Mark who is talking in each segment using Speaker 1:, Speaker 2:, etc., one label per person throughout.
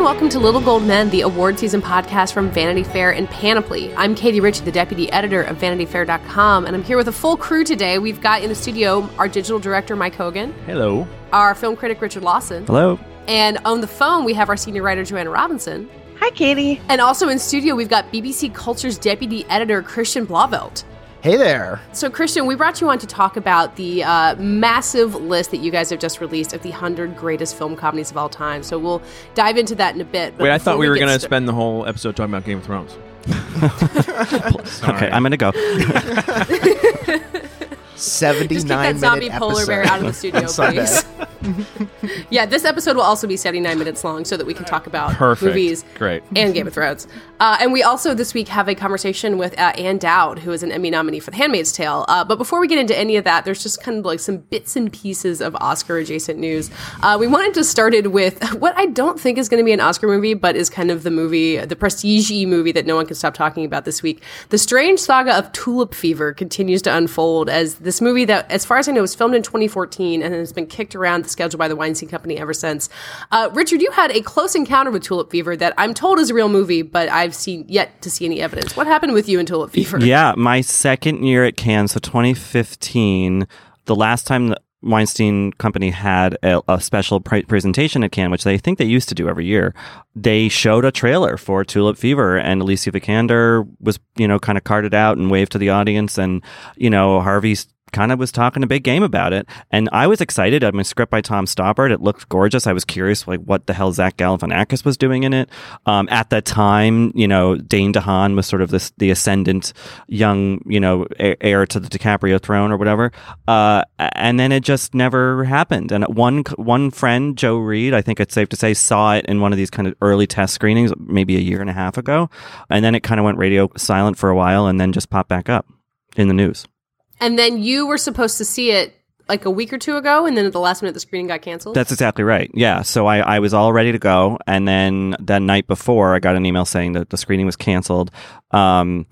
Speaker 1: and welcome to Little Gold Men, the award season podcast from Vanity Fair and Panoply. I'm Katie Rich, the deputy editor of VanityFair.com, and I'm here with a full crew today. We've got in the studio our digital director, Mike Hogan,
Speaker 2: Hello.
Speaker 1: our film critic, Richard Lawson,
Speaker 3: Hello.
Speaker 1: and on the phone, we have our senior writer, Joanna Robinson.
Speaker 4: Hi, Katie.
Speaker 1: And also in studio, we've got BBC Culture's deputy editor, Christian Blauvelt.
Speaker 5: Hey there.
Speaker 1: So, Christian, we brought you on to talk about the uh, massive list that you guys have just released of the 100 greatest film comedies of all time. So, we'll dive into that in a bit. but
Speaker 2: Wait, I thought we were going to
Speaker 1: sta-
Speaker 2: spend the whole episode talking about Game of Thrones.
Speaker 3: Okay, I'm gonna go.
Speaker 5: 79
Speaker 1: Just keep that zombie polar
Speaker 5: episode
Speaker 1: bear out of the studio, please. yeah, this episode will also be 79 minutes long so that we can talk about
Speaker 2: Perfect.
Speaker 1: movies
Speaker 2: Great.
Speaker 1: and Game of Thrones. Uh, and we also this week have a conversation with uh, Ann Dowd, who is an Emmy nominee for The Handmaid's Tale. Uh, but before we get into any of that, there's just kind of like some bits and pieces of Oscar adjacent news. Uh, we wanted to start it with what I don't think is going to be an Oscar movie, but is kind of the movie, the prestige movie that no one can stop talking about this week. The strange saga of Tulip Fever continues to unfold as this movie that, as far as I know, was filmed in 2014 and has been kicked around the schedule by the Weinstein Company ever since. Uh, Richard, you had a close encounter with Tulip Fever that I'm told is a real movie, but I've seen yet to see any evidence. What happened with you and Tulip Fever?
Speaker 3: yeah, my second year at Cannes, so 2015, the last time the Weinstein Company had a, a special pre- presentation at Cannes, which they think they used to do every year. They showed a trailer for Tulip Fever, and Alicia Vikander was, you know, kind of carted out and waved to the audience, and you know, Harvey's kind of was talking a big game about it. And I was excited. I mean, script by Tom Stoppard. It looked gorgeous. I was curious, like, what the hell Zach Galifianakis was doing in it. Um, at that time, you know, Dane DeHaan was sort of this, the ascendant young, you know, heir- to the DiCaprio throne or whatever. Uh, and then it just never happened. And one, one friend, Joe Reed, I think it's safe to say, saw it in one of these kind of early test screenings, maybe a year and a half ago. And then it kind of went radio silent for a while and then just popped back up in the news.
Speaker 1: And then you were supposed to see it like a week or two ago, and then at the last minute, the screening got canceled.
Speaker 3: That's exactly right. Yeah. So I, I was all ready to go. And then that night before, I got an email saying that the screening was canceled. Um,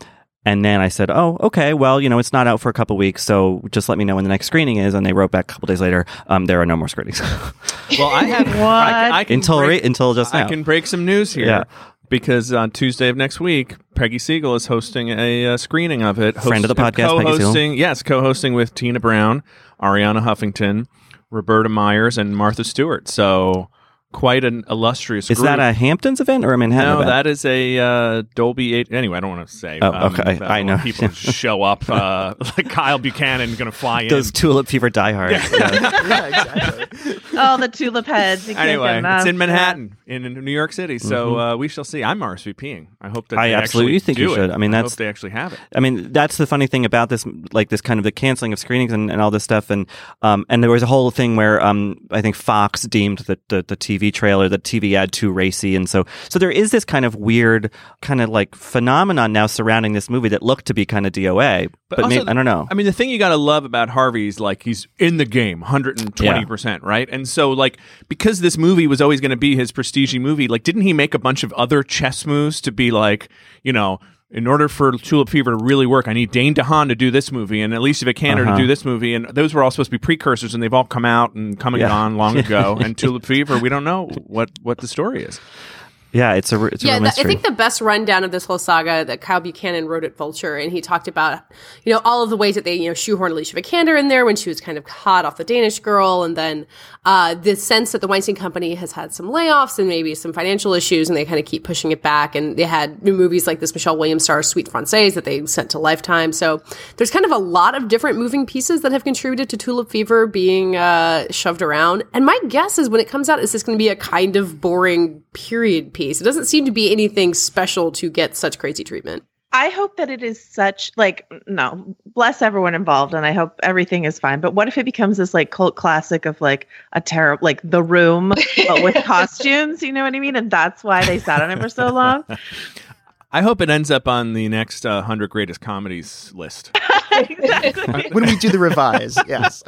Speaker 3: and then I said, oh, okay, well, you know, it's not out for a couple weeks. So just let me know when the next screening is. And they wrote back a couple days later, um, there are no more screenings
Speaker 2: Well, I have
Speaker 4: What?
Speaker 2: I, I can
Speaker 3: until,
Speaker 2: break,
Speaker 3: re- until just now.
Speaker 2: I can break some news here.
Speaker 3: Yeah.
Speaker 2: Because on Tuesday of next week, Peggy Siegel is hosting a uh, screening of it.
Speaker 3: Friend of the podcast, Peggy Siegel.
Speaker 2: co-hosting, yes, co-hosting with Tina Brown, Arianna Huffington, Roberta Myers, and Martha Stewart. So quite an illustrious.
Speaker 3: is
Speaker 2: group.
Speaker 3: that a Hamptons event or a Manhattan
Speaker 2: No,
Speaker 3: event?
Speaker 2: that is a uh, Dolby. Eight, anyway, I don't want to say. um,
Speaker 3: Oh, okay.
Speaker 2: that
Speaker 3: I know.
Speaker 2: People show up uh, like Kyle Buchanan going to fly in.
Speaker 3: Those Tulip Fever diehards. Yeah.
Speaker 5: yeah, exactly.
Speaker 4: Oh, the tulip heads. You
Speaker 2: Anyway, it's in Manhattan, in, in New York City. So uh, we shall see. I'm RSVPing. I hope that
Speaker 3: Mm-hmm. I
Speaker 2: they
Speaker 3: absolutely
Speaker 2: actually
Speaker 3: think you should.
Speaker 2: It.
Speaker 3: I mean,
Speaker 2: I
Speaker 3: that's-
Speaker 2: hope they actually have it.
Speaker 3: I mean, that's the funny thing about this, like this kind of the canceling of screenings and, and all this stuff. And, um, and there was a whole thing where, um, I think Fox deemed that the, the TV trailer, the TV ad too racy. And so, so there is this kind of weird kind of like phenomenon now surrounding this movie that looked to be kind of DOA, but,
Speaker 2: also,
Speaker 3: may- I don't know.
Speaker 2: I mean, the thing you got to love about Harvey is like he's in the game, hundred and twenty percent, right? And so, like, because this movie was always going to be his prestige movie, like, didn't he make a bunch of other chess moves to be like, you know? In order for Tulip Fever to really work, I need Dane DeHaan to do this movie and Alicia Vikander
Speaker 3: Uh-huh.
Speaker 2: to do this movie, and those were all supposed to be precursors, and they've all come out and come and
Speaker 3: Yeah.
Speaker 2: gone long ago. and Tulip Fever, we don't know what what the story is.
Speaker 3: Yeah, it's a, it's a
Speaker 1: yeah,
Speaker 3: real
Speaker 1: the, I think the best rundown of this whole saga that Kyle Buchanan wrote at Vulture, and he talked about, you know, all of the ways that they, you know, shoehorned Alicia Vikander in there when she was kind of hot off the Danish girl, and then uh, the sense that the Weinstein Company has had some layoffs and maybe some financial issues, and they kind of keep pushing it back. And they had new movies like this Michelle Williams star Suite Française that they sent to Lifetime. So there's kind of a lot of different moving pieces that have contributed to Tulip Fever being uh, shoved around. And my guess is when it comes out, is this going to be a kind of boring period piece? It doesn't seem to be anything special to get such crazy treatment.
Speaker 4: I hope that it is such like no, bless everyone involved, and I hope everything is fine. But what if it becomes this like cult classic of like a terrible like The Room, but with costumes? You know what I mean? And that's why they sat on it for so long.
Speaker 2: I hope it ends up on the next uh, 100 greatest comedies list.
Speaker 4: exactly.
Speaker 5: when we do the revise, yes.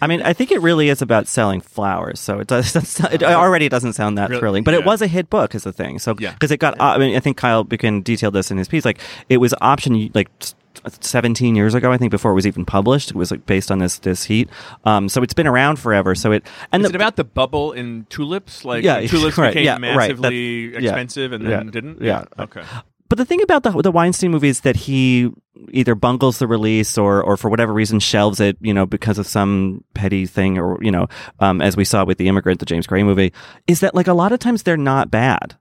Speaker 3: I mean, I think it really is about selling flowers. So it does. It already doesn't sound that
Speaker 2: Really?
Speaker 3: thrilling, but
Speaker 2: Yeah.
Speaker 3: it was a hit book, is the thing. So
Speaker 2: Yeah.
Speaker 3: because it got, I mean, I think Kyle Buchanan detailed this in his piece. Like it was option like 17 years ago, I think, before it was even published. It was like based on this this heat. Um, so it's been around forever. So it and
Speaker 2: Is
Speaker 3: the,
Speaker 2: it about the bubble in tulips? Like
Speaker 3: Yeah,
Speaker 2: tulips
Speaker 3: right,
Speaker 2: became
Speaker 3: yeah, right, that-
Speaker 2: massively
Speaker 3: yeah,
Speaker 2: expensive and then didn't?
Speaker 3: yeah.
Speaker 2: Okay.
Speaker 3: But the thing about the the Weinstein movie is that he either bungles the release or or for whatever reason shelves it, you know, because of some petty thing or you know, um, as we saw with the Immigrant, the James Gray movie, is that like a lot of times they're not bad.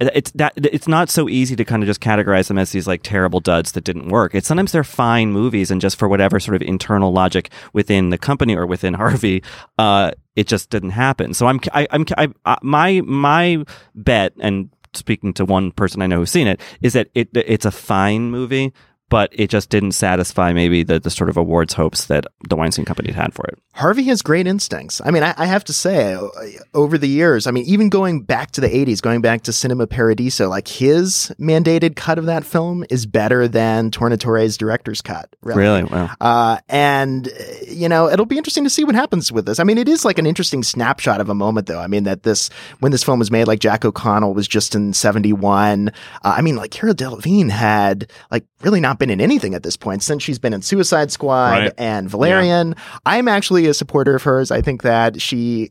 Speaker 3: It's that it's not so easy to kind of just categorize them as these like terrible duds that didn't work. It's sometimes they're fine movies, and just for whatever sort of internal logic within the company or within Harvey, uh, it just didn't happen. So I'm I, I'm I, I, my my bet and speaking to one person I know who's seen it, is that it it's a fine movie, but it just didn't satisfy maybe the, the sort of awards hopes that the Weinstein Company had for it.
Speaker 5: Harvey has great instincts. I mean, I, I have to say, uh, over the years, I mean, even going back to the 80s, going back to Cinema Paradiso, like his mandated cut of that film is better than Tornatore's director's cut.
Speaker 3: Really? Wow.
Speaker 5: Uh, and, uh, you know, it'll be interesting to see what happens with this. I mean, it is like an interesting snapshot of a moment, though. I mean, that this, when this film was made, like Jack O'Connell was just in 71. Uh, I mean, like Cara Delevingne had, like, really not been in anything at this point since she's been in Suicide Squad
Speaker 2: Right.
Speaker 5: and Valerian. I'm actually a supporter of hers. I think that she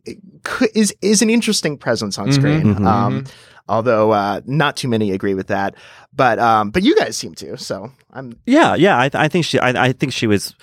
Speaker 5: is, is an interesting presence on screen.
Speaker 3: mhm,
Speaker 5: Um, although, uh, not too many agree with that. But, um, but you guys seem to, so I'm,
Speaker 3: Yeah, yeah. I, I think she I, I think she was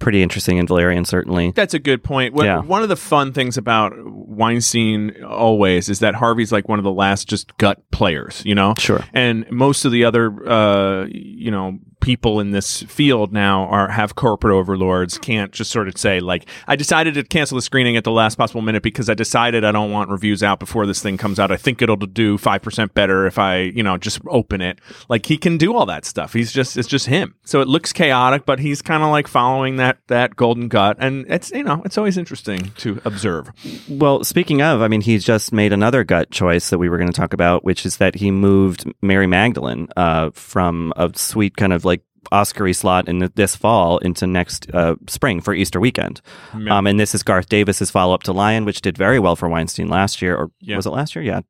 Speaker 3: pretty interesting in Valerian, certainly.
Speaker 2: That's a good point. What,
Speaker 3: Yeah.
Speaker 2: One of the fun things about Weinstein always is that Harvey's like one of the last just gut players, you know?
Speaker 3: Sure.
Speaker 2: And most of the other, uh, you know, people in this field now are have corporate overlords can't just sort of say like I decided to cancel the screening at the last possible minute because I decided I don't want reviews out before this thing comes out. I think it'll do 5% better if I, you know, just open it. Like he can do all that stuff. He's just it's just him. So it looks chaotic, but he's kind of like following that that golden gut and it's you know, it's always interesting to observe.
Speaker 3: Well, speaking of, I mean, he's just made another gut choice that we were going to talk about, which is that he moved Mary Magdalene uh, from a sweet kind of like Oscar slot in this fall into next uh, spring for Easter weekend.
Speaker 2: Yeah.
Speaker 3: Um, and this is Garth Davis's follow up to Lion, which did very well for Weinstein last year, or
Speaker 2: Yeah.
Speaker 3: was it last year? Yeah.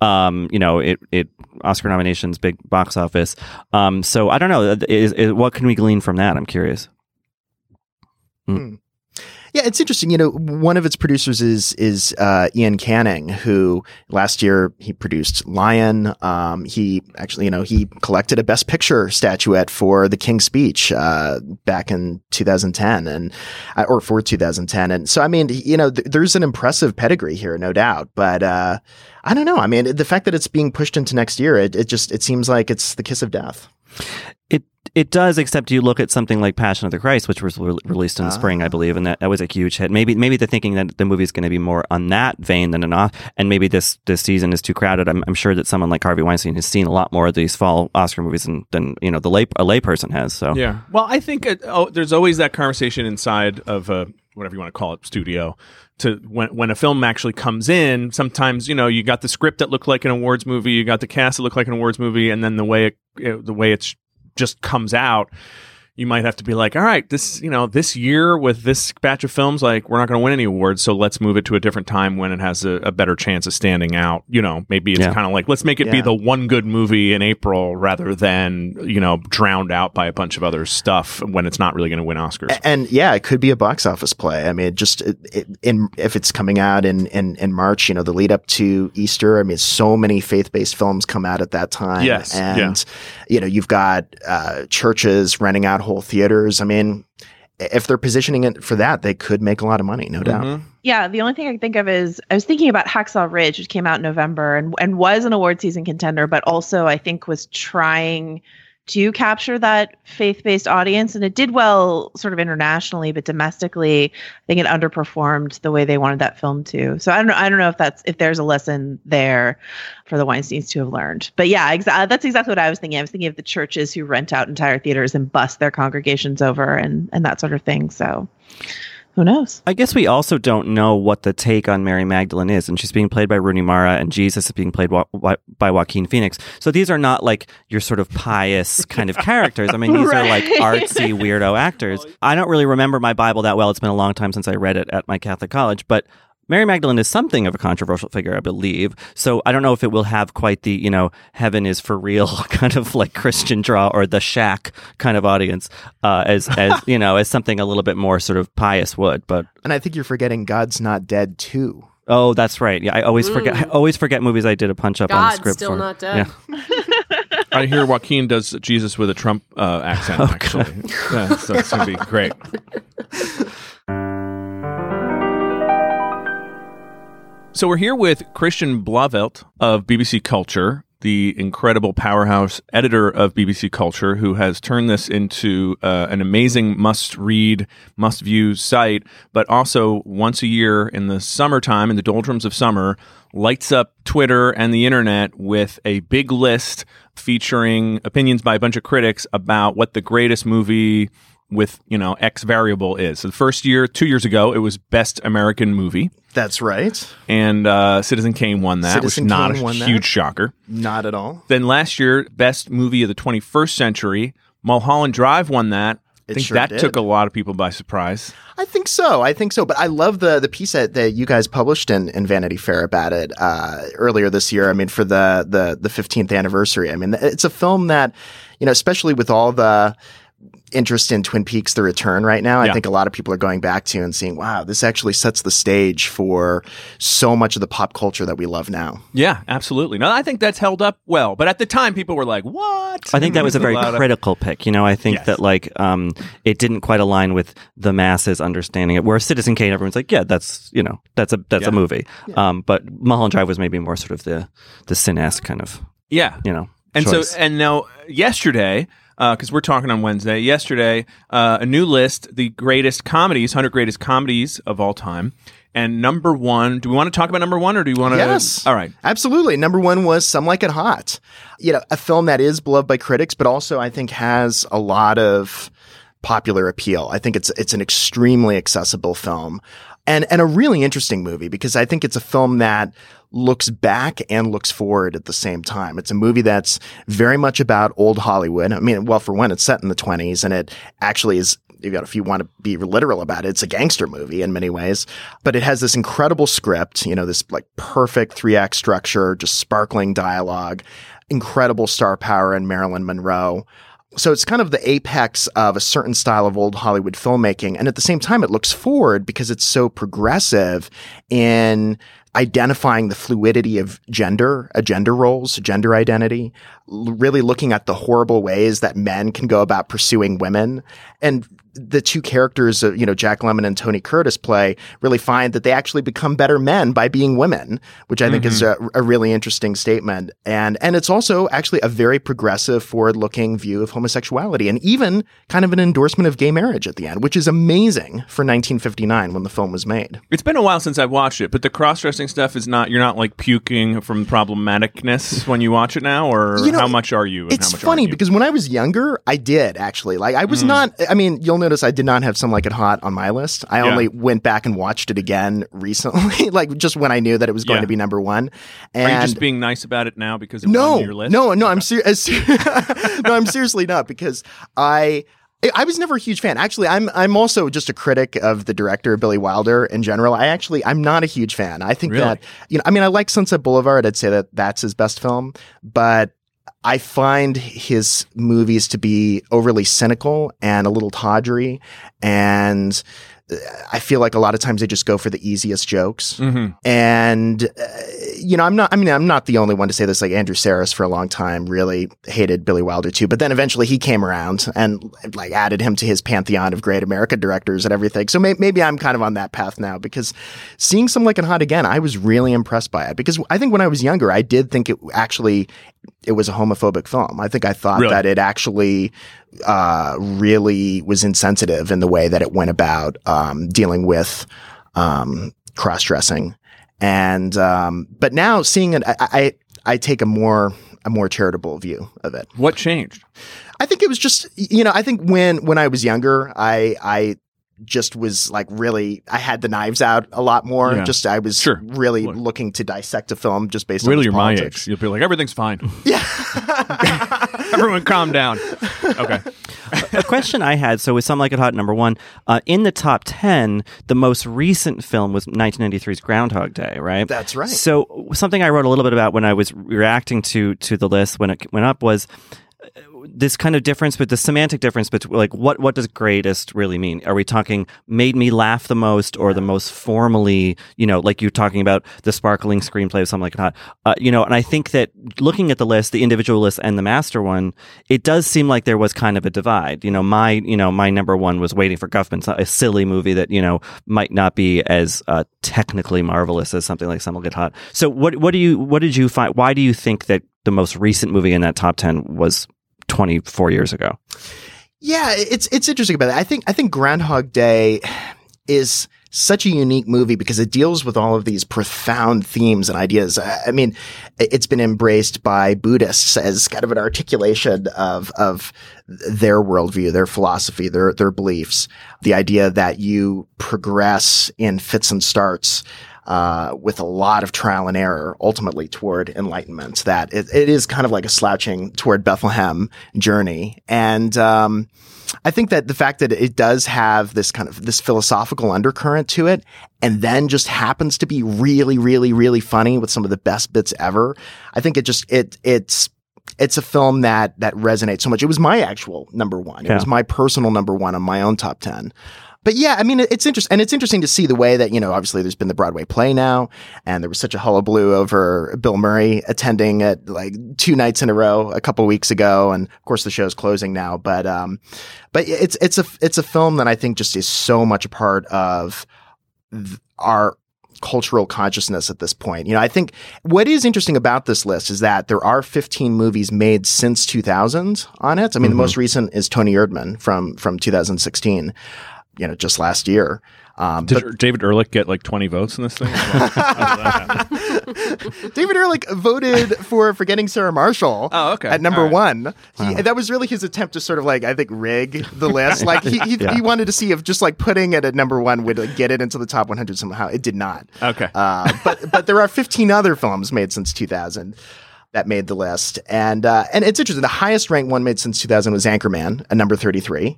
Speaker 3: Um, you know, it it Oscar nominations, big box office. Um, so I don't know. Is, is, what can we glean from that? I'm curious.
Speaker 5: Yeah, it's interesting. You know, one of its producers is is uh, Iain Canning, who last year he produced Lion. Um, he actually, you know, he collected a Best Picture statuette for The King's Speech uh, back in 2010, and uh, or for 2010. And so, I mean, you know, th- there's an impressive pedigree here, no doubt. But uh, I don't know. I mean, the fact that it's being pushed into next year, it, it just it seems like it's the kiss of death.
Speaker 3: It it does, except you look at something like Passion of the Christ, which was re- released in the spring, I believe, and that, that was a huge hit. Maybe maybe they're thinking that the movie is going to be more on that vein than an off, and maybe this this season is too crowded. I'm, I'm sure that someone like Harvey Weinstein has seen a lot more of these fall Oscar movies than, than you know the lay a layperson has. So
Speaker 2: Yeah. Well, I think uh, oh, there's always that conversation inside of a whatever you want to call it studio. To when when a film actually comes in, sometimes you know you got the script that looked like an awards movie, you got the cast that looked like an awards movie, and then the way it, it- the way it's just comes out. You might have to be like, all right, this you know this year with this batch of films, like we're not going to win any awards, so let's move it to a different time when it has a, a better chance of standing out. You know, maybe it's
Speaker 3: Yeah.
Speaker 2: kind of like let's make it be the one good movie in April rather than you know drowned out by a bunch of other stuff when it's not really going to win Oscars.
Speaker 5: And yeah, it could be a box office play. I mean, just it, it, in if it's coming out in, in in March, you know, the lead up to Easter. I mean, so many faith based films come out at that time.
Speaker 2: Yes,
Speaker 5: and you know, you've got uh, churches renting out whole theaters. I mean, if they're positioning it for that, they could make a lot of money, no doubt.
Speaker 2: Mhm.
Speaker 4: Yeah, the only thing I can think of is I was thinking about Hacksaw Ridge, which came out in November and and was an award season contender, but also I think was trying to capture that faith-based audience, and it did well sort of internationally, but domestically, I think it underperformed the way they wanted that film to. So I don't know. I don't know if that's if there's a lesson there for the Weinstein's to have learned. But yeah, exa- uh, that's exactly what I was thinking. I was thinking of the churches who rent out entire theaters and bust their congregations over and and that sort of thing. So who knows?
Speaker 3: I guess we also don't know what the take on Mary Magdalene is, and she's being played by Rooney Mara, and Jesus is being played wa- wa- by Joaquin Phoenix. So these are not like your sort of pious kind of characters. I mean, these are like artsy weirdo actors. I don't really remember my Bible that well. It's been a long time since I read it at my Catholic college, but Mary Magdalene is something of a controversial figure, I believe. So I don't know if it will have quite the, you know, heaven is for real kind of like Christian draw or the shack kind of audience uh, as, as you know, as something a little bit more sort of pious would. But
Speaker 5: And I think you're forgetting God's Not Dead too.
Speaker 3: oh, that's right. Yeah, I always forget. I always forget movies I did a punch up on the
Speaker 1: God's
Speaker 3: script
Speaker 1: still
Speaker 3: for.
Speaker 1: not dead.
Speaker 3: Yeah.
Speaker 2: I hear Joaquin does Jesus with a Trump uh, accent. actually, yeah, so it's gonna be great. So we're here with Christian Blauvelt of BBC Culture, the incredible powerhouse editor of BBC Culture, who has turned this into uh, an amazing must-read, must-view site. But also, once a year in the summertime, in the doldrums of summer, lights up Twitter and the internet with a big list featuring opinions by a bunch of critics about what the greatest movie with you know X variable is. So the first year, two years ago, it was Best American Movie,
Speaker 5: That's right.
Speaker 2: and uh, Citizen Kane won that,
Speaker 5: Citizen
Speaker 2: which is not a
Speaker 5: won that.
Speaker 2: huge shocker.
Speaker 5: Not at all.
Speaker 2: Then last year, Best Movie of the 21st Century, Mulholland Drive won that. I think
Speaker 5: sure
Speaker 2: that
Speaker 5: did.
Speaker 2: took a lot of people by surprise.
Speaker 5: I think so. I think so. But I love the the piece that, that you guys published in, in Vanity Fair about it uh, earlier this year. I mean, for the the the fifteenth anniversary. I mean, it's a film that you know, especially with all the interest in Twin Peaks: The Return right now.
Speaker 2: Yeah.
Speaker 5: I think a lot of people are going back to and seeing, wow, this actually sets the stage for so much of the pop culture that we love now.
Speaker 2: Yeah, absolutely. No, I think that's held up well. But at the time, people were like, "What?"
Speaker 3: I think that was a very
Speaker 2: lot of-
Speaker 3: critical pick. You know, I think
Speaker 2: Yes.
Speaker 3: that like um, it didn't quite align with the masses understanding it. Where Citizen Kane, everyone's like, yeah, that's you know, that's a that's
Speaker 2: Yeah.
Speaker 3: a movie. Um, but Mulholland Drive was maybe more sort of the the cinesque kind of
Speaker 2: Yeah,
Speaker 3: you know.
Speaker 2: And
Speaker 3: choice.
Speaker 2: so, and now yesterday, because we're talking on Wednesday, yesterday, uh, a new list, the greatest comedies, 100 greatest comedies of all time. And number one, do we want to talk about number one or do you want to?
Speaker 5: Yes.
Speaker 2: All right.
Speaker 5: Absolutely. Number one was Some Like It Hot. You know, a film that is beloved by critics, but also I think has a lot of popular appeal. I think it's it's an extremely accessible film. And and a really interesting movie because I think it's a film that looks back and looks forward at the same time. It's a movie that's very much about old Hollywood. I mean, well, for one, it's set in the 20s and it actually is if you want to be literal about it, it's a gangster movie in many ways, but it has this incredible script, you know, this like perfect three act structure, just sparkling dialogue, incredible star power in Marilyn Monroe. So it's kind of the apex of a certain style of old Hollywood filmmaking. And at the same time, it looks forward because it's so progressive in identifying the fluidity of gender, uh, gender roles, gender identity, l- really looking at the horrible ways that men can go about pursuing women. And the two characters, uh, you know, Jack Lemmon and Tony Curtis play really find that they actually become better men by being women, which I think is a, a really interesting statement. And, and it's also actually a very progressive, forward looking view of homosexuality and even kind of an endorsement of gay marriage at the end, which is amazing for 1959 when the film was made.
Speaker 2: It's been a while since I've watched it, but the cross stuff is not, you're not like puking from problematicness when you watch it now, or
Speaker 5: You know,
Speaker 2: how much are you?
Speaker 5: It's
Speaker 2: how much
Speaker 5: funny because when I was younger, I did actually. Like I was hmm. not. I mean, you'll notice I did not have some like it hot on my list. I
Speaker 2: Yeah.
Speaker 5: only went back and watched it again recently, like just when I knew that it was going
Speaker 2: Yeah.
Speaker 5: to be number one.
Speaker 2: Are
Speaker 5: And
Speaker 2: you just being nice about it now because it
Speaker 5: no,
Speaker 2: your list?
Speaker 5: no, no. I'm serious. no, I'm seriously not because I. I was never a huge fan. Actually, I'm I'm also just a critic of the director Billy Wilder in general. I actually I'm not a huge fan. I think
Speaker 2: Really?
Speaker 5: that you know, I mean, I like Sunset Boulevard. I'd say that that's his best film, but I find his movies to be overly cynical and a little tawdry, and I feel like a lot of times they just go for the easiest jokes.
Speaker 2: Mhm.
Speaker 5: And uh, you know, I'm not. I mean, I'm not the only one to say this. Like Andrew Sarris, for a long time, really hated Billy Wilder too. But then eventually he came around and like added him to his pantheon of great American directors and everything. So may- maybe I'm kind of on that path now because seeing some like and hot again, I was really impressed by it because I think when I was younger, I did think it actually it was a homophobic film. I think I thought
Speaker 2: Really?
Speaker 5: that it actually uh, really was insensitive in the way that it went about um, dealing with um, cross dressing. And um, but now seeing it, I, I I take a more a more charitable view of it.
Speaker 2: What changed?
Speaker 5: I think it was just you know I think when when I was younger I I just was like really I had the knives out a lot more.
Speaker 2: Yeah.
Speaker 5: Just I was
Speaker 2: Sure.
Speaker 5: really
Speaker 2: Look.
Speaker 5: looking to dissect a film just based
Speaker 2: Really,
Speaker 5: on its
Speaker 2: you're my age. You'll be like, everything's fine.
Speaker 5: Yeah.
Speaker 2: Everyone, calm down. Okay.
Speaker 3: a question I had. So with Some Like It Hot, number one, uh, in the top 10, the most recent film was 1993's Groundhog Day, right?
Speaker 5: That's right.
Speaker 3: So something I wrote a little bit about when I was reacting to to the list when it went up was this kind of difference, but the semantic difference between like what what does greatest really mean? Are we talking made me laugh the most, or the most formally, you know, like you're talking about the sparkling screenplay of something like that, uh, you know? And I think that looking at the list, the individual list and the master one, it does seem like there was kind of a divide. You know, my you know my number one was Waiting for Guffman, a silly movie that you know might not be as uh, technically marvelous as something like Some Will Get Hot. So what what do you what did you find? Why do you think that the most recent movie in that top ten was 24 years ago.
Speaker 5: Yeah, it's it's interesting about that. I think I think Groundhog Day is such a unique movie because it deals with all of these profound themes and ideas. I mean, it's been embraced by Buddhists as kind of an articulation of of their worldview, their philosophy, their their beliefs. The idea that you progress in fits and starts uh, with a lot of trial and error ultimately toward enlightenment. That it, it is kind of like a slouching toward Bethlehem journey. And, um, I think that the fact that it does have this kind of this philosophical undercurrent to it and then just happens to be really, really, really funny with some of the best bits ever. I think it just, it, it's, it's a film that, that resonates so much. It was my actual number one. It
Speaker 3: Yeah.
Speaker 5: was my personal number one on my own top 10 but yeah, I mean, it's interesting, and it's interesting to see the way that you know, obviously, there's been the Broadway play now, and there was such a hullabaloo over Bill Murray attending it like two nights in a row a couple weeks ago, and of course, the show's closing now. But um, but it's it's a it's a film that I think just is so much a part of th- our cultural consciousness at this point. You know, I think what is interesting about this list is that there are 15 movies made since 2000 on it. I mean, the most recent is Toni Erdmann from from 2016 you know, just last year. Um,
Speaker 2: Did
Speaker 5: but
Speaker 2: David Ehrlich get like 20 votes in this thing? How did that happen?
Speaker 5: David Ehrlich voted for Forgetting Sarah Marshall.
Speaker 2: Oh, okay.
Speaker 5: At number
Speaker 2: All right.
Speaker 5: one, he, that was really his attempt to sort of like I think rig the list. Like he he,
Speaker 3: Yeah.
Speaker 5: he wanted to see if just like putting it at number one would like, get it into the top 100 somehow. It did not.
Speaker 2: Okay.
Speaker 5: Uh, but but there are 15 other films made since 2000 that made the list, and uh, and it's interesting. The highest ranked one made since 2000 was Anchorman, at number 33,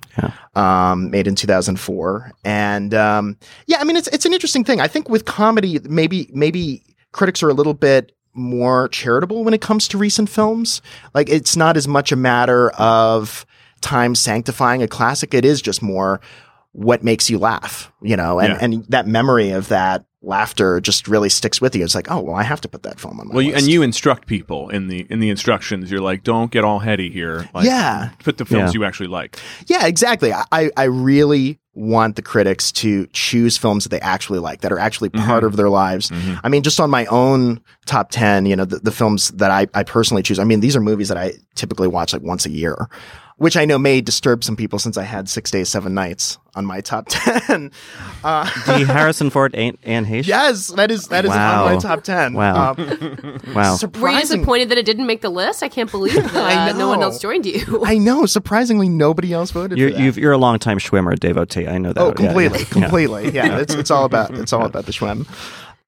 Speaker 5: um, made in 2004, and um, yeah, I mean it's it's an interesting thing. I think with comedy, maybe maybe critics are a little bit more charitable when it comes to recent films. Like it's not as much a matter of time sanctifying a classic. It is just more what makes you laugh, you know, and,
Speaker 2: Yeah.
Speaker 5: and that memory of that laughter just really sticks with you. It's like, oh, well, I have to put that film on my
Speaker 2: Well, you,
Speaker 5: list.
Speaker 2: and you instruct people in the in the instructions. You're like, don't get all heady here. Like,
Speaker 5: Yeah.
Speaker 2: put the films
Speaker 3: Yeah.
Speaker 2: you actually like.
Speaker 5: Yeah, exactly. I, I really want the critics to choose films that they actually like, that are actually mm-hmm. part of their lives. Mm-hmm. I mean, just on my own top 10, you know, the, the films that I, I personally choose, I mean, these are movies that I typically watch like once a year, which I know may disturb some people since I had six days, seven nights on my top 10. Uh,
Speaker 3: The Harrison Ford and Anne Heche.
Speaker 5: yes, that is, that is
Speaker 3: Wow.
Speaker 5: on my top 10.
Speaker 3: Wow.
Speaker 5: Um,
Speaker 3: Wow.
Speaker 1: Were you disappointed that it didn't make the list? I can't believe that
Speaker 5: I
Speaker 1: no one else joined you.
Speaker 5: I know, surprisingly, nobody else voted
Speaker 3: You're,
Speaker 5: for that.
Speaker 3: you've, you're a longtime Schwimmer devotee. I know that.
Speaker 5: Oh,
Speaker 3: Yeah,
Speaker 5: completely,
Speaker 3: yeah.
Speaker 5: completely. Yeah, it's it's all about it's all about the Schwem.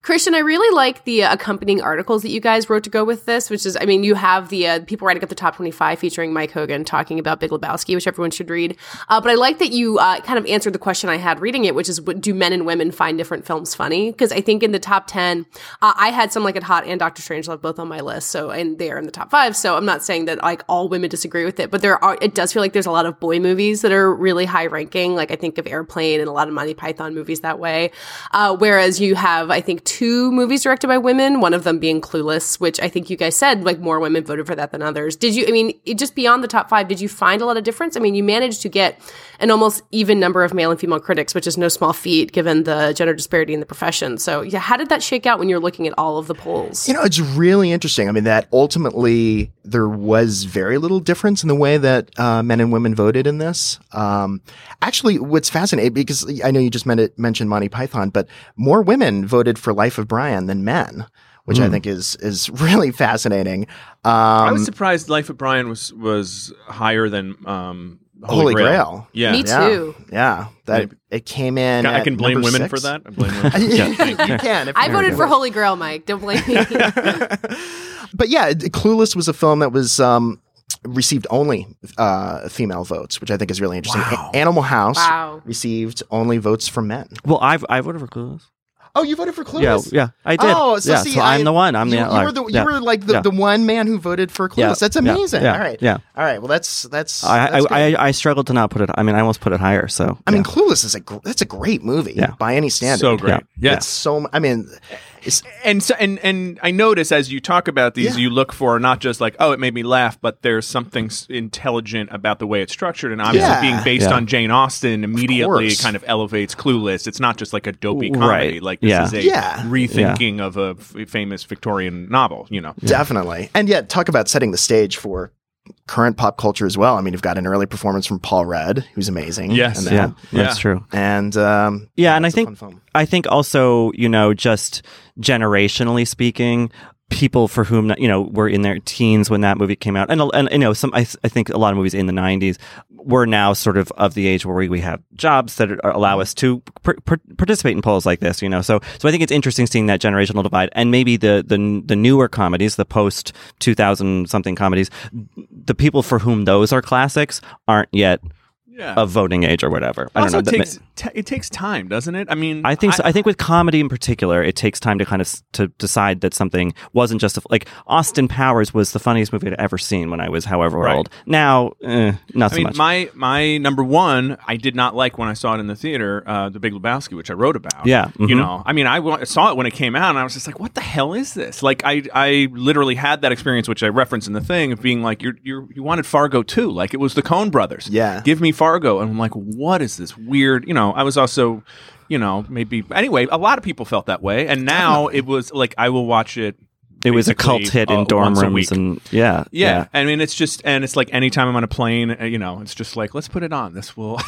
Speaker 1: Christian, I really like the accompanying articles that you guys wrote to go with this, which is, I mean, you have the uh, people writing up the top 25 featuring Mike Hogan talking about Big Lebowski, which everyone should read. Uh, but I like that you uh, kind of answered the question I had reading it, which is, do men and women find different films funny? Because I think in the top 10, uh, I had some like it hot and Doctor Strangelove both on my list. So, and they are in the top five. So I'm not saying that like all women disagree with it, but there are, it does feel like there's a lot of boy movies that are really high ranking. Like I think of Airplane and a lot of Monty Python movies that way. Uh, whereas you have, I think, two movies directed by women, one of them being Clueless, which I think you guys said like more women voted for that than others. Did you, I mean, just beyond the top five, did you find a lot of difference? I mean, you managed to get an almost even number of male and female critics, which is no small feat given the gender disparity in the profession. So, yeah, how did that shake out when you're looking at all of the polls?
Speaker 5: You know, it's really interesting. I mean, that ultimately there was very little difference in the way that uh, men and women voted in this. Um, actually, what's fascinating because I know you just men- mentioned Monty Python, but more women voted for Life of Brian than men, which I think is is really fascinating. Um,
Speaker 2: I was surprised Life of Brian was was higher than um, Holy,
Speaker 5: Holy
Speaker 2: Grail.
Speaker 5: Grail.
Speaker 2: Yeah.
Speaker 1: Me too.
Speaker 5: yeah, that
Speaker 2: Maybe.
Speaker 5: it came in.
Speaker 2: I
Speaker 5: at
Speaker 2: can blame
Speaker 5: number
Speaker 2: women for that. I blame women.
Speaker 5: you can. if
Speaker 1: I
Speaker 5: you-
Speaker 1: voted for Holy Grail, Mike. Don't blame me.
Speaker 5: but yeah, Clueless was a film that was um, received only uh, female votes, which I think is really interesting.
Speaker 2: Wow.
Speaker 5: A- Animal House
Speaker 1: Wow.
Speaker 5: received only votes from men.
Speaker 3: Well, I've I voted for Clueless.
Speaker 5: Oh, you voted for Clueless?
Speaker 3: Yeah, yeah, I did.
Speaker 5: Oh, so
Speaker 3: yeah,
Speaker 5: see,
Speaker 3: so I'm the one. I'm
Speaker 5: you,
Speaker 3: the
Speaker 5: you
Speaker 3: outlier.
Speaker 5: were the, you
Speaker 3: yeah.
Speaker 5: were like the,
Speaker 3: Yeah.
Speaker 5: the one man who voted for Clueless.
Speaker 3: Yeah.
Speaker 5: That's amazing.
Speaker 3: Yeah.
Speaker 5: All right.
Speaker 3: Yeah.
Speaker 5: All right. Well, that's that's.
Speaker 3: I,
Speaker 5: that's
Speaker 3: I,
Speaker 5: good.
Speaker 3: I I struggled to not put it. I mean, I almost put it higher. So
Speaker 5: I mean. Clueless is a gr- that's a great movie
Speaker 3: Yeah.
Speaker 5: by any standard.
Speaker 2: So great.
Speaker 3: Yeah.
Speaker 2: Yeah.
Speaker 5: It's so. m- I mean, it's
Speaker 2: and so and and I notice as you talk about these,
Speaker 5: Yeah.
Speaker 2: you look for not just like oh, it made me laugh, but there's something intelligent about the way it's structured, and obviously
Speaker 5: Yeah.
Speaker 2: being based
Speaker 3: Yeah.
Speaker 2: on Jane Austen immediately kind of elevates Clueless. It's not just like a dopey
Speaker 3: Right.
Speaker 2: comedy, like this
Speaker 3: Yeah.
Speaker 2: is a
Speaker 5: Yeah.
Speaker 2: rethinking of a f- famous Victorian novel. You know,
Speaker 5: definitely, and yet talk about setting the stage for current pop culture as well. I mean, you've got an early performance from Paul Rudd, who's amazing.
Speaker 2: Yes.
Speaker 5: and
Speaker 3: yeah, that's
Speaker 2: Yeah.
Speaker 3: true.
Speaker 5: and um,
Speaker 3: Yeah, and I think. I think also, you know, just generationally speaking, people for whom you know were in their teens when that movie came out, and and you know, some I, I think a lot of movies in the '90s were now sort of of the age where we, we have jobs that are, allow us to par- par- participate in polls like this. You know, so so I think it's interesting seeing that generational divide, and maybe the the the newer comedies, the post 2000 something comedies, the people for whom those are classics aren't yet
Speaker 2: yeah.
Speaker 3: of voting age or whatever. I don't
Speaker 2: also
Speaker 3: know. That ma-
Speaker 2: takes t- it takes time, doesn't it? I mean,
Speaker 3: I think so. I think with comedy in particular, it takes time to kind of s- to decide that something wasn't just a, like Austin Powers was the funniest movie I'd ever seen when I was however
Speaker 2: Right.
Speaker 3: old. Now, eh, not
Speaker 2: I
Speaker 3: so
Speaker 2: mean,
Speaker 3: much.
Speaker 2: my my number one, I did not like when I saw it in the theater, uh, The Big Lebowski, which I wrote about.
Speaker 3: Yeah,
Speaker 2: you
Speaker 3: mhm.
Speaker 2: know, I mean, I saw it when it came out, and I was just like, "What the hell is this?" Like, I I literally had that experience, which I referenced in the thing, of being like, "You're you you wanted Fargo too, like it was the Coen Brothers.
Speaker 5: Yeah.
Speaker 2: give me Fargo," and I'm like, "What is this weird?" You know, I was also. You know, maybe anyway. A lot of people felt that way, and now it was like I will watch it.
Speaker 3: it was a cult hit
Speaker 2: uh,
Speaker 3: in dorm rooms, and yeah,
Speaker 2: Yeah. I mean, it's just, and it's like anytime I'm on a plane, uh, you know, it's just like, let's put it on. This will,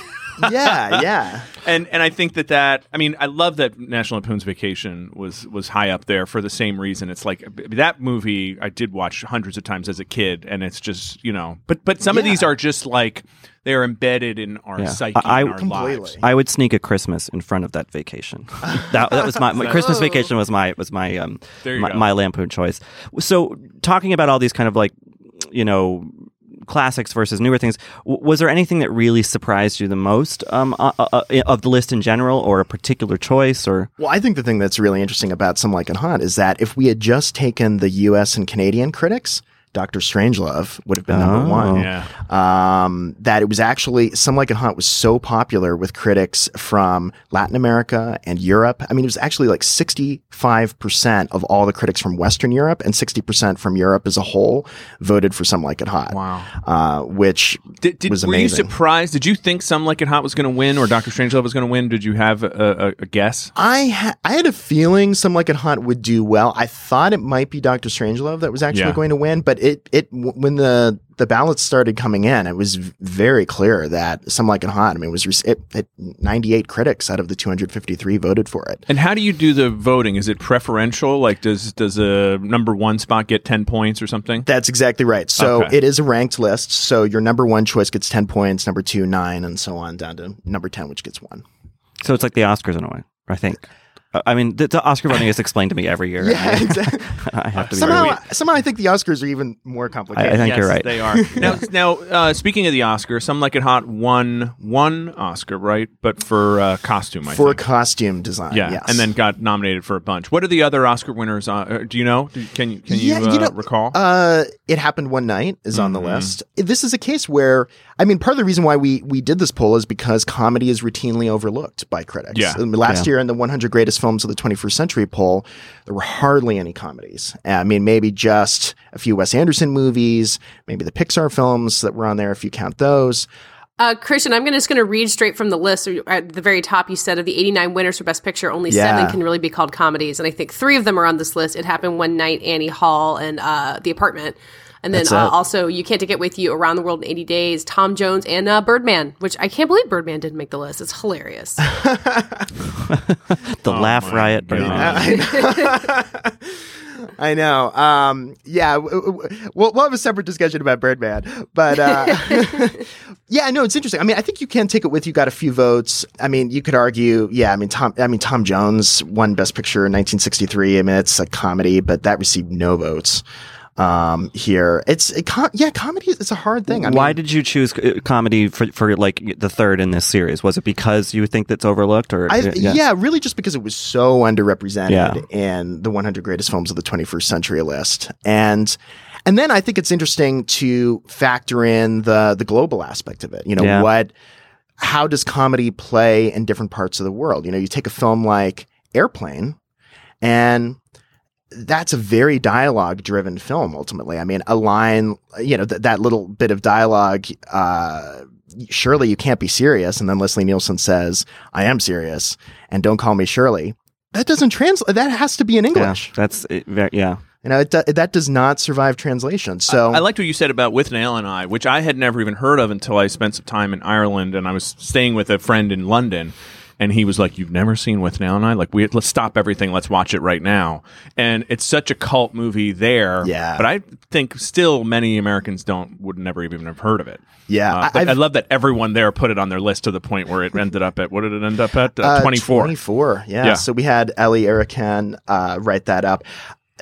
Speaker 5: yeah, yeah.
Speaker 2: and and I think that that, I mean, I love that National Lampoon's Vacation was was high up there for the same reason. It's like that movie I did watch hundreds of times as a kid, and it's just, you know, but but some of these are just like they're embedded in our
Speaker 3: Yeah.
Speaker 2: psyche,
Speaker 3: I-
Speaker 2: and our
Speaker 5: Completely.
Speaker 2: lives.
Speaker 3: I would sneak a Christmas in front of that vacation. that, that was my, my Christmas vacation was my was my um my, my lampoon choice. So talking about all these kind of like you know classics versus newer things, w- was there anything that really surprised you the most um uh, uh, uh, of the list in general, or a particular choice, or
Speaker 5: Well, I think the thing that's really interesting about Some Like It Hot is that if we had just taken the U.S. and Canadian critics, Doctor Strangelove would have been
Speaker 3: Oh.
Speaker 5: number one.
Speaker 2: Yeah.
Speaker 5: Um, that it was actually Some Like It Hot was so popular with critics from Latin America and Europe. I mean, it was actually like sixty-five percent of all the critics from Western Europe and sixty percent from Europe as a whole voted for Some Like It Hot.
Speaker 2: Wow.
Speaker 5: Uh, which
Speaker 2: Did, did,
Speaker 5: was
Speaker 2: were you surprised? Did you think Some Like It Hot was going to win or Doctor Strangelove was going to win? Did you have a, a, a guess?
Speaker 5: I ha- I had a feeling Some Like It Hot would do well. I thought it might be Doctor Strangelove that was actually
Speaker 2: Yeah.
Speaker 5: going to win, but it it when the the ballots started coming in, it was very clear that Some Like It Hot. I mean, it was it, it, 98 critics out of the 253 voted for it.
Speaker 2: And how do you do the voting? Is it preferential? Like, does does a number one spot get ten points or something?
Speaker 5: That's exactly right. So
Speaker 2: Okay.
Speaker 5: it is a ranked list. So your number one choice gets 10 points, number two nine, and so on down to number 10, which gets one.
Speaker 3: so it's like the Oscars in a way. I think. Uh, I mean, the, the Oscar voting is explained to me every year.
Speaker 5: Yeah, exactly.
Speaker 3: I have to be
Speaker 5: somehow,
Speaker 3: very-
Speaker 5: somehow I think the Oscars are even more complicated.
Speaker 3: I think
Speaker 2: yes,
Speaker 3: you're right.
Speaker 2: They are. now, now uh, speaking of the Oscars, Some Like It Hot won one Oscar, right? But for uh, costume, I
Speaker 5: for
Speaker 2: think.
Speaker 5: costume design.
Speaker 2: yeah,
Speaker 5: yes.
Speaker 2: and then got nominated for a bunch. What are the other Oscar winners? Uh, uh, do you know? Do- Can you can
Speaker 5: Yeah,
Speaker 2: you, uh,
Speaker 5: you know,
Speaker 2: recall?
Speaker 5: Uh, it happened one night is on the
Speaker 2: Mhm.
Speaker 5: list. This is a case where I mean, part of the reason why we we did this poll is because comedy is routinely overlooked by critics.
Speaker 2: Yeah.
Speaker 5: Last
Speaker 3: Yeah.
Speaker 5: year in the 100 greatest films of the 21st century poll, there were hardly any comedies. I mean, maybe just a few Wes Anderson movies, maybe the Pixar films that were on there if you count those.
Speaker 1: Uh, Christian, I'm gonna, just going to read straight from the list. At the very top, you said of the 89 winners for Best Picture, only
Speaker 5: Yeah.
Speaker 1: seven can really be called comedies, and I think three of them are on this list. It happened one night, Annie Hall and uh, The Apartment, and then uh, also You Can't Take It With You, Around the World in 80 Days, Tom Jones, and uh, Birdman, which I can't believe Birdman didn't make the list. It's hilarious.
Speaker 3: the
Speaker 2: Oh
Speaker 3: laugh riot.
Speaker 2: God.
Speaker 3: Birdman.
Speaker 5: I know. Um, yeah, w- w- we'll, we'll have a separate discussion about Birdman, but uh, yeah, no, it's interesting. I mean, I think you can take it with you. Got a few votes. I mean, you could argue, yeah. I mean, Tom. I mean, Tom Jones won Best Picture in 1963. I mean, it's a comedy, but that received no votes. Um, here. It's it, com- yeah, comedy. It's a hard thing. I
Speaker 3: Why
Speaker 5: mean,
Speaker 3: did you choose uh, comedy for, for like the third in this series? Was it because you think that's overlooked, or
Speaker 5: I, yeah. really just because it was so underrepresented
Speaker 3: Yeah.
Speaker 5: in the 100 greatest films of the 21st century list, and and then I think it's interesting to factor in the the global aspect of it. You know
Speaker 3: Yeah.
Speaker 5: what? How does comedy play in different parts of the world? You know, you take a film like Airplane, and that's a very dialogue driven film ultimately i mean a line you know th- that little bit of dialogue uh surely you can't be serious and then leslie nielsen says i am serious and don't call me shirley that doesn't translate that has to be in
Speaker 3: yeah,
Speaker 5: english
Speaker 3: that's it, ve- yeah.
Speaker 5: you know it, do- that does not survive translation so
Speaker 2: I liked what you said about With Nail and I, which I had never even heard of until I spent some time in Ireland and I was staying with a friend in London. And he was like, "You've never seen With Nail and I? Like, we let's stop everything. Let's watch it right now." And it's such a cult movie there.
Speaker 5: Yeah.
Speaker 2: But I think still many Americans don't would never even have heard of it.
Speaker 5: yeah
Speaker 2: Uh,
Speaker 5: I-
Speaker 2: I, love that everyone there put it on their list to the point where it ended up at what did it end up at? Uh,
Speaker 5: Uh,
Speaker 2: Twenty four.
Speaker 5: 24 yeah.
Speaker 2: Yeah.
Speaker 5: so we had ellie erican uh, write that up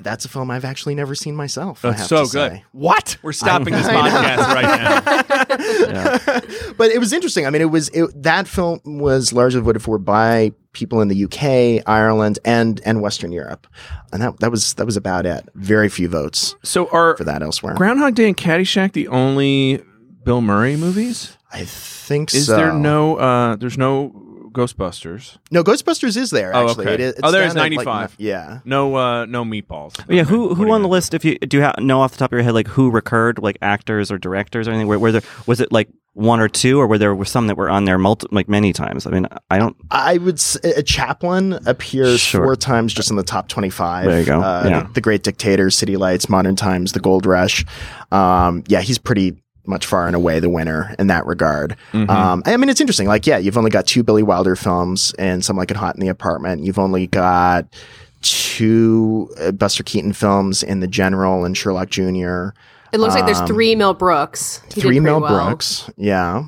Speaker 5: that's a film i've actually never seen myself I
Speaker 2: That's
Speaker 5: have
Speaker 2: so
Speaker 5: to
Speaker 2: good.
Speaker 5: say.
Speaker 2: What? We're stopping this
Speaker 5: I know.
Speaker 2: podcast right now.
Speaker 5: but it was interesting. I mean, it was it, that film was largely voted for by people in the UK, Ireland, and and Western Europe, and that that was that was about it. Very few votes
Speaker 2: So are
Speaker 5: for that elsewhere.
Speaker 2: Groundhog Day and Caddyshack the only Bill Murray movies?
Speaker 5: I think
Speaker 2: Is
Speaker 5: so.
Speaker 2: there no? uh There's no Ghostbusters.
Speaker 5: no Ghostbusters is there
Speaker 2: Oh,
Speaker 5: actually.
Speaker 2: okay.
Speaker 5: It is-
Speaker 2: Oh, there is
Speaker 5: down at, like,
Speaker 2: 95.
Speaker 5: yeah.
Speaker 2: No, uh no meatballs.
Speaker 3: Yeah, who who on the
Speaker 2: it-
Speaker 3: list? If you do you ha- know off the top of your head, like who recurred, like actors or directors or anything? Where, where there was it like one or two, or were there were some that were on there multi, like many times? I mean, I don't.
Speaker 5: I would s- a Chaplin appears
Speaker 3: Sure.
Speaker 5: four times just in the top twenty-five.
Speaker 3: There you go.
Speaker 5: Uh,
Speaker 3: Yeah.
Speaker 5: the, the Great Dictator, City Lights, Modern Times, The Gold Rush. Um, yeah, he's pretty much far and away the winner in that regard.
Speaker 3: Mm-hmm.
Speaker 5: Um, I mean, it's interesting. Like, yeah, you've only got two Billy Wilder films and some like it hot in the apartment. You've only got two uh, Buster Keaton films in The General and Sherlock Jr.
Speaker 1: It looks like there's
Speaker 5: Um,
Speaker 1: three Mel Brooks. He
Speaker 5: Three
Speaker 1: pretty
Speaker 5: Mel
Speaker 1: well.
Speaker 5: Brooks. Yeah.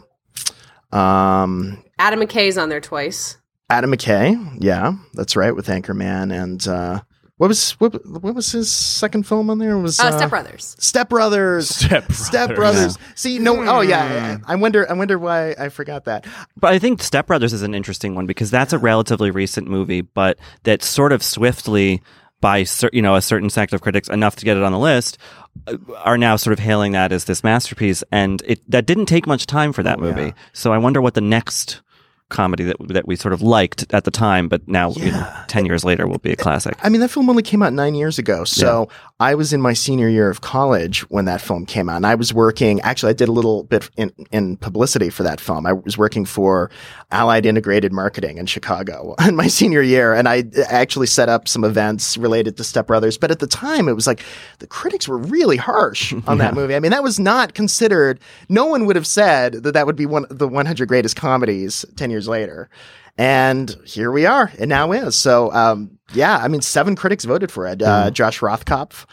Speaker 5: Um,
Speaker 1: Adam McKay's on there twice.
Speaker 5: Adam McKay, yeah, that's right, with Anchorman and uh, what was what, what was his second film on there? It was
Speaker 1: Uh, Step Brothers.
Speaker 5: Step Brothers.
Speaker 2: Step
Speaker 5: Step
Speaker 2: Brothers.
Speaker 5: Brothers. See, no, oh yeah, I, I wonder, I wonder why I forgot that.
Speaker 3: But I think Step Brothers is an interesting one because that's a relatively recent movie, but that sort of swiftly by cer- you know a certain sect of critics enough to get it on the list uh, are now sort of hailing that as this masterpiece and it that didn't take much time for that movie
Speaker 5: yeah.
Speaker 3: so i wonder what the next comedy that that we sort of liked at the time but now you know, 10 years later will be a classic
Speaker 5: I mean, that film only came out nine years ago. So I was in my senior year of college when that film came out. And I was working, actually, I did a little bit in, in publicity for that film. I was working for Allied Integrated Marketing in Chicago in my senior year. And I actually set up some events related to Step Brothers. But at the time, it was like the critics were really harsh on that movie. I mean, that was not considered, no one would have said that that would be one of the 100 greatest comedies 10 years later. And here we are. It now is. So, um, yeah, I mean, seven critics voted for it. Uh, Josh Rothkopf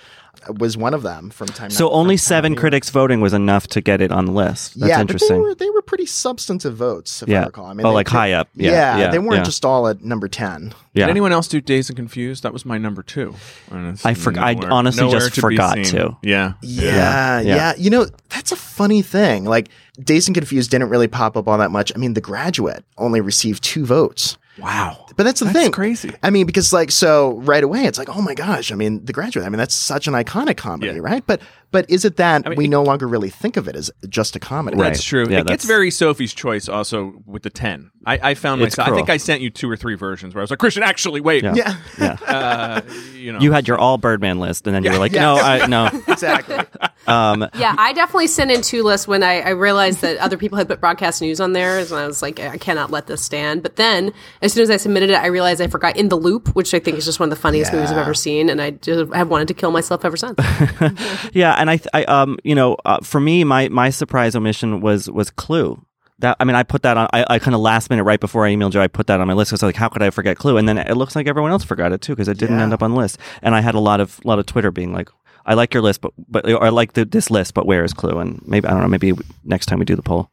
Speaker 5: was one of them from time.
Speaker 3: so
Speaker 5: from
Speaker 3: only
Speaker 5: Time
Speaker 3: seven
Speaker 5: Out.
Speaker 3: critics voting was enough to get it on the list that's
Speaker 5: yeah,
Speaker 3: interesting
Speaker 5: they were they were pretty substantive votes, if I
Speaker 3: yeah
Speaker 5: recall. I mean,
Speaker 3: oh
Speaker 5: they-
Speaker 3: like high up
Speaker 5: Yeah,
Speaker 3: yeah yeah,
Speaker 5: they weren't
Speaker 3: yeah.
Speaker 5: just all at number ten.
Speaker 3: yeah
Speaker 2: Did anyone else do Dazed and Confused? That was my number two. And
Speaker 3: I forg- I honestly
Speaker 2: nowhere
Speaker 3: just
Speaker 2: to
Speaker 3: forgot
Speaker 2: seen.
Speaker 3: to.
Speaker 2: Yeah.
Speaker 5: Yeah, yeah,
Speaker 3: yeah.
Speaker 5: You know, that's a funny thing. Like, Dazed and Confused didn't really pop up all that much. I mean, The Graduate only received two votes.
Speaker 2: Wow.
Speaker 5: But that's the
Speaker 2: That's
Speaker 5: thing.
Speaker 2: crazy.
Speaker 5: I mean, because like so right away, it's like, oh my gosh. I mean, The Graduate. I mean, that's such an iconic comedy,
Speaker 2: Yeah.
Speaker 5: right? But but is it that
Speaker 2: I mean,
Speaker 5: we
Speaker 2: it-
Speaker 5: no longer really think of it as just a comedy?
Speaker 3: Right.
Speaker 2: That's true.
Speaker 3: Yeah,
Speaker 2: it gets very Sophie's Choice also with the 10. I, I found
Speaker 3: It's
Speaker 2: myself, I think I sent you two or three versions where I was like, Christian, actually, wait.
Speaker 3: Yeah.
Speaker 5: Yeah,
Speaker 3: yeah
Speaker 2: Uh, you know.
Speaker 3: you had your all birdman list and then you were like
Speaker 5: Yeah.
Speaker 3: no I, no
Speaker 5: exactly.
Speaker 3: um
Speaker 1: Yeah, I definitely sent in two lists when I, I realized that other people had put broadcast news on theirs, and I was like, I cannot let this stand. But then, as soon as I submitted it, I realized I forgot In the Loop, which I think is just one of the funniest movies I've ever seen, and I just have wanted to kill myself ever since.
Speaker 3: Yeah, and I, I um, you know, uh, for me, my my surprise omission was was Clue. That I mean, I put that on. I, I kind of last minute, right before I emailed you, I put that on my list because like, how could I forget Clue? And then it looks like everyone else forgot it too because it didn't
Speaker 5: Yeah.
Speaker 3: end up on list. And I had a lot of lot of Twitter being like, I like your list, but but or I like the, this list, but where is Clue? And maybe I don't know. Maybe next time we do the poll.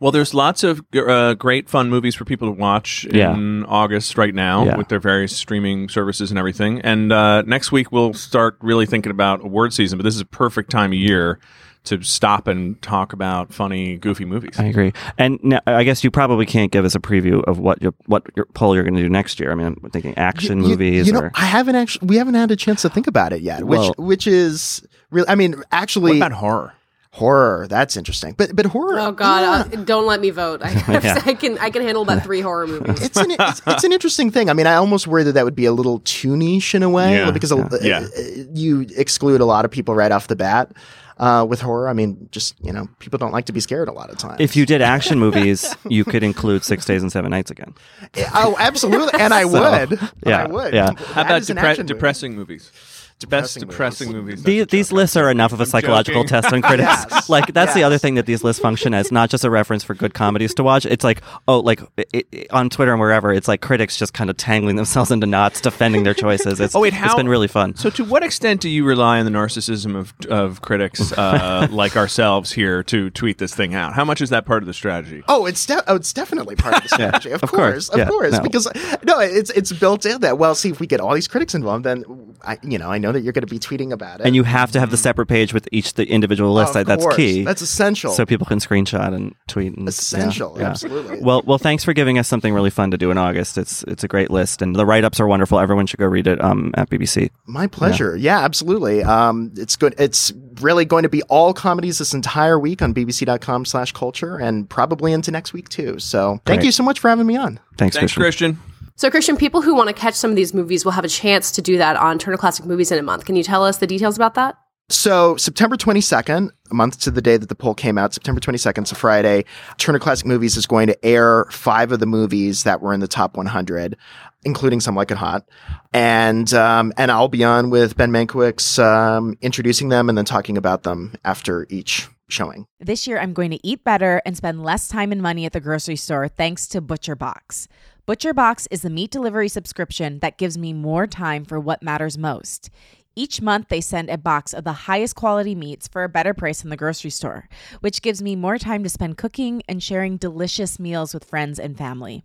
Speaker 2: Well, there's lots of uh, great fun movies for people to watch
Speaker 3: Yeah.
Speaker 2: in August right now
Speaker 3: Yeah.
Speaker 2: with their various streaming services and everything. And uh, next week we'll start really thinking about award season. But this is a perfect time of year to stop and talk about funny, goofy movies.
Speaker 3: I agree. And now, I guess you probably can't give us a preview of what your what your poll you're going to do next year. I mean, I'm thinking action
Speaker 5: You-
Speaker 3: movies
Speaker 5: You, know,
Speaker 3: or
Speaker 5: I haven't actually. We haven't had a chance to think about it yet. Which,
Speaker 3: Well-
Speaker 5: which is really. I mean,
Speaker 2: what
Speaker 5: actually,
Speaker 2: about horror?
Speaker 5: Horror. That's interesting. But but horror.
Speaker 1: Oh God!
Speaker 5: yeah.
Speaker 1: Uh, don't let me vote. I,
Speaker 3: Yeah.
Speaker 1: I can I can handle about three horror movies.
Speaker 5: it's an it's, it's an interesting thing. I mean, I almost worry that that would be a little too niche in a way
Speaker 2: Yeah,
Speaker 5: because uh,
Speaker 2: yeah.
Speaker 5: uh, you exclude a lot of people right off the bat uh, with horror. I mean, just you know, people don't like to be scared a lot of times.
Speaker 3: if you did action movies, you could include Six Days and Seven Nights again.
Speaker 5: oh, absolutely, and I
Speaker 3: So,
Speaker 5: would.
Speaker 3: Yeah,
Speaker 5: I would.
Speaker 3: yeah.
Speaker 2: How
Speaker 5: That
Speaker 2: about depre-
Speaker 5: action movie.
Speaker 2: depressing movies?
Speaker 5: Depressing
Speaker 2: Best depressing movies.
Speaker 3: These, these lists are enough of a
Speaker 2: I'm
Speaker 3: psychological
Speaker 2: joking.
Speaker 3: test on critics.
Speaker 5: Yes.
Speaker 3: Like that's the other thing that these lists function as, not just a reference for good comedies to watch. It's like oh, like it, it- on Twitter and wherever, it's like critics just kind of tangling themselves into knots, defending their choices. It's
Speaker 2: Oh, wait,
Speaker 3: it's
Speaker 2: how-
Speaker 3: been really fun.
Speaker 2: So, to what extent do you rely on the narcissism of of critics uh, like ourselves here to tweet this thing out? How much is that part of the strategy?
Speaker 5: Oh, it's de- oh, it's definitely part of the strategy. of,
Speaker 3: of
Speaker 5: course,
Speaker 3: course.
Speaker 5: of
Speaker 3: Yeah,
Speaker 5: course,
Speaker 3: no.
Speaker 5: because no, it's it's built in that. Well, see, if we get all these critics involved, then I, you know, I know that you're going to be tweeting about it.
Speaker 3: And you have to have the separate page with each the individual list.
Speaker 5: Of
Speaker 3: That's
Speaker 5: course.
Speaker 3: key.
Speaker 5: That's essential.
Speaker 3: so people can screenshot and tweet. And,
Speaker 5: essential.
Speaker 3: yeah, yeah.
Speaker 5: Absolutely.
Speaker 3: Well, well, thanks for giving us something really fun to do in August. It's it's a great list, and the write ups are wonderful. Everyone should go read it um, at BBC.
Speaker 5: My pleasure. Yeah, absolutely. Um, it's good. It's really going to be all comedies this entire week on bbc.com slash culture and probably into next week too. So thank
Speaker 3: Great.
Speaker 5: you so much for having me on.
Speaker 3: Thanks,
Speaker 2: Thanks,
Speaker 3: Christian.
Speaker 2: Christian.
Speaker 1: So, Christian, people who want to catch some of these movies will have a chance to do that on Turner Classic Movies in a month. Can you tell us the details about that?
Speaker 5: So September 22nd, a month to the day that the poll came out, September 22nd, it's a Friday, Turner Classic Movies is going to air five of the movies that were in the top 100, including Some Like It Hot. And, um, and I'll be on with Ben Mankiewicz, um, introducing them and then talking about them after each showing.
Speaker 6: This year, I'm going to eat better and spend less time and money at the grocery store thanks to Butcher Box. Butcher Box is the meat delivery subscription that gives me more time for what matters most. Each month, they send a box of the highest quality meats for a better price than the grocery store, which gives me more time to spend cooking and sharing delicious meals with friends and family.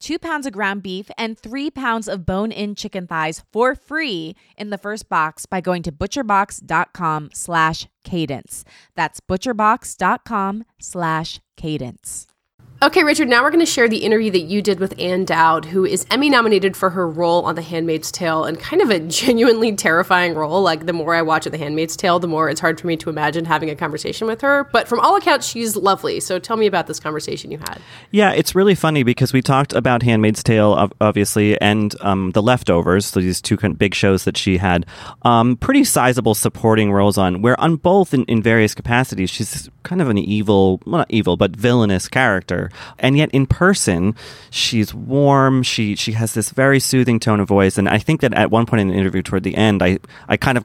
Speaker 6: two pounds of ground beef, and three pounds of bone-in chicken thighs for free in the first box by going to butcherbox.com slash cadence. That's butcherbox.com slash cadence.
Speaker 1: Okay, Richard, now we're going to share the interview that you did with Ann Dowd, who is Emmy nominated for her role on The Handmaid's Tale and kind of a genuinely terrifying role. Like, the more I watch of The Handmaid's Tale, the more it's hard for me to imagine having a conversation with her. But from all accounts, she's lovely. So tell me about this conversation you had.
Speaker 3: Yeah, it's really funny because we talked about Handmaid's Tale, obviously, and um, The Leftovers, so these two big shows that she had um, pretty sizable supporting roles on, where on both in, in various capacities, she's kind of an evil, well, not evil, but villainous character. And yet in person, she's warm. She she has this very soothing tone of voice. And I think that at one point in the interview toward the end, I, I kind of,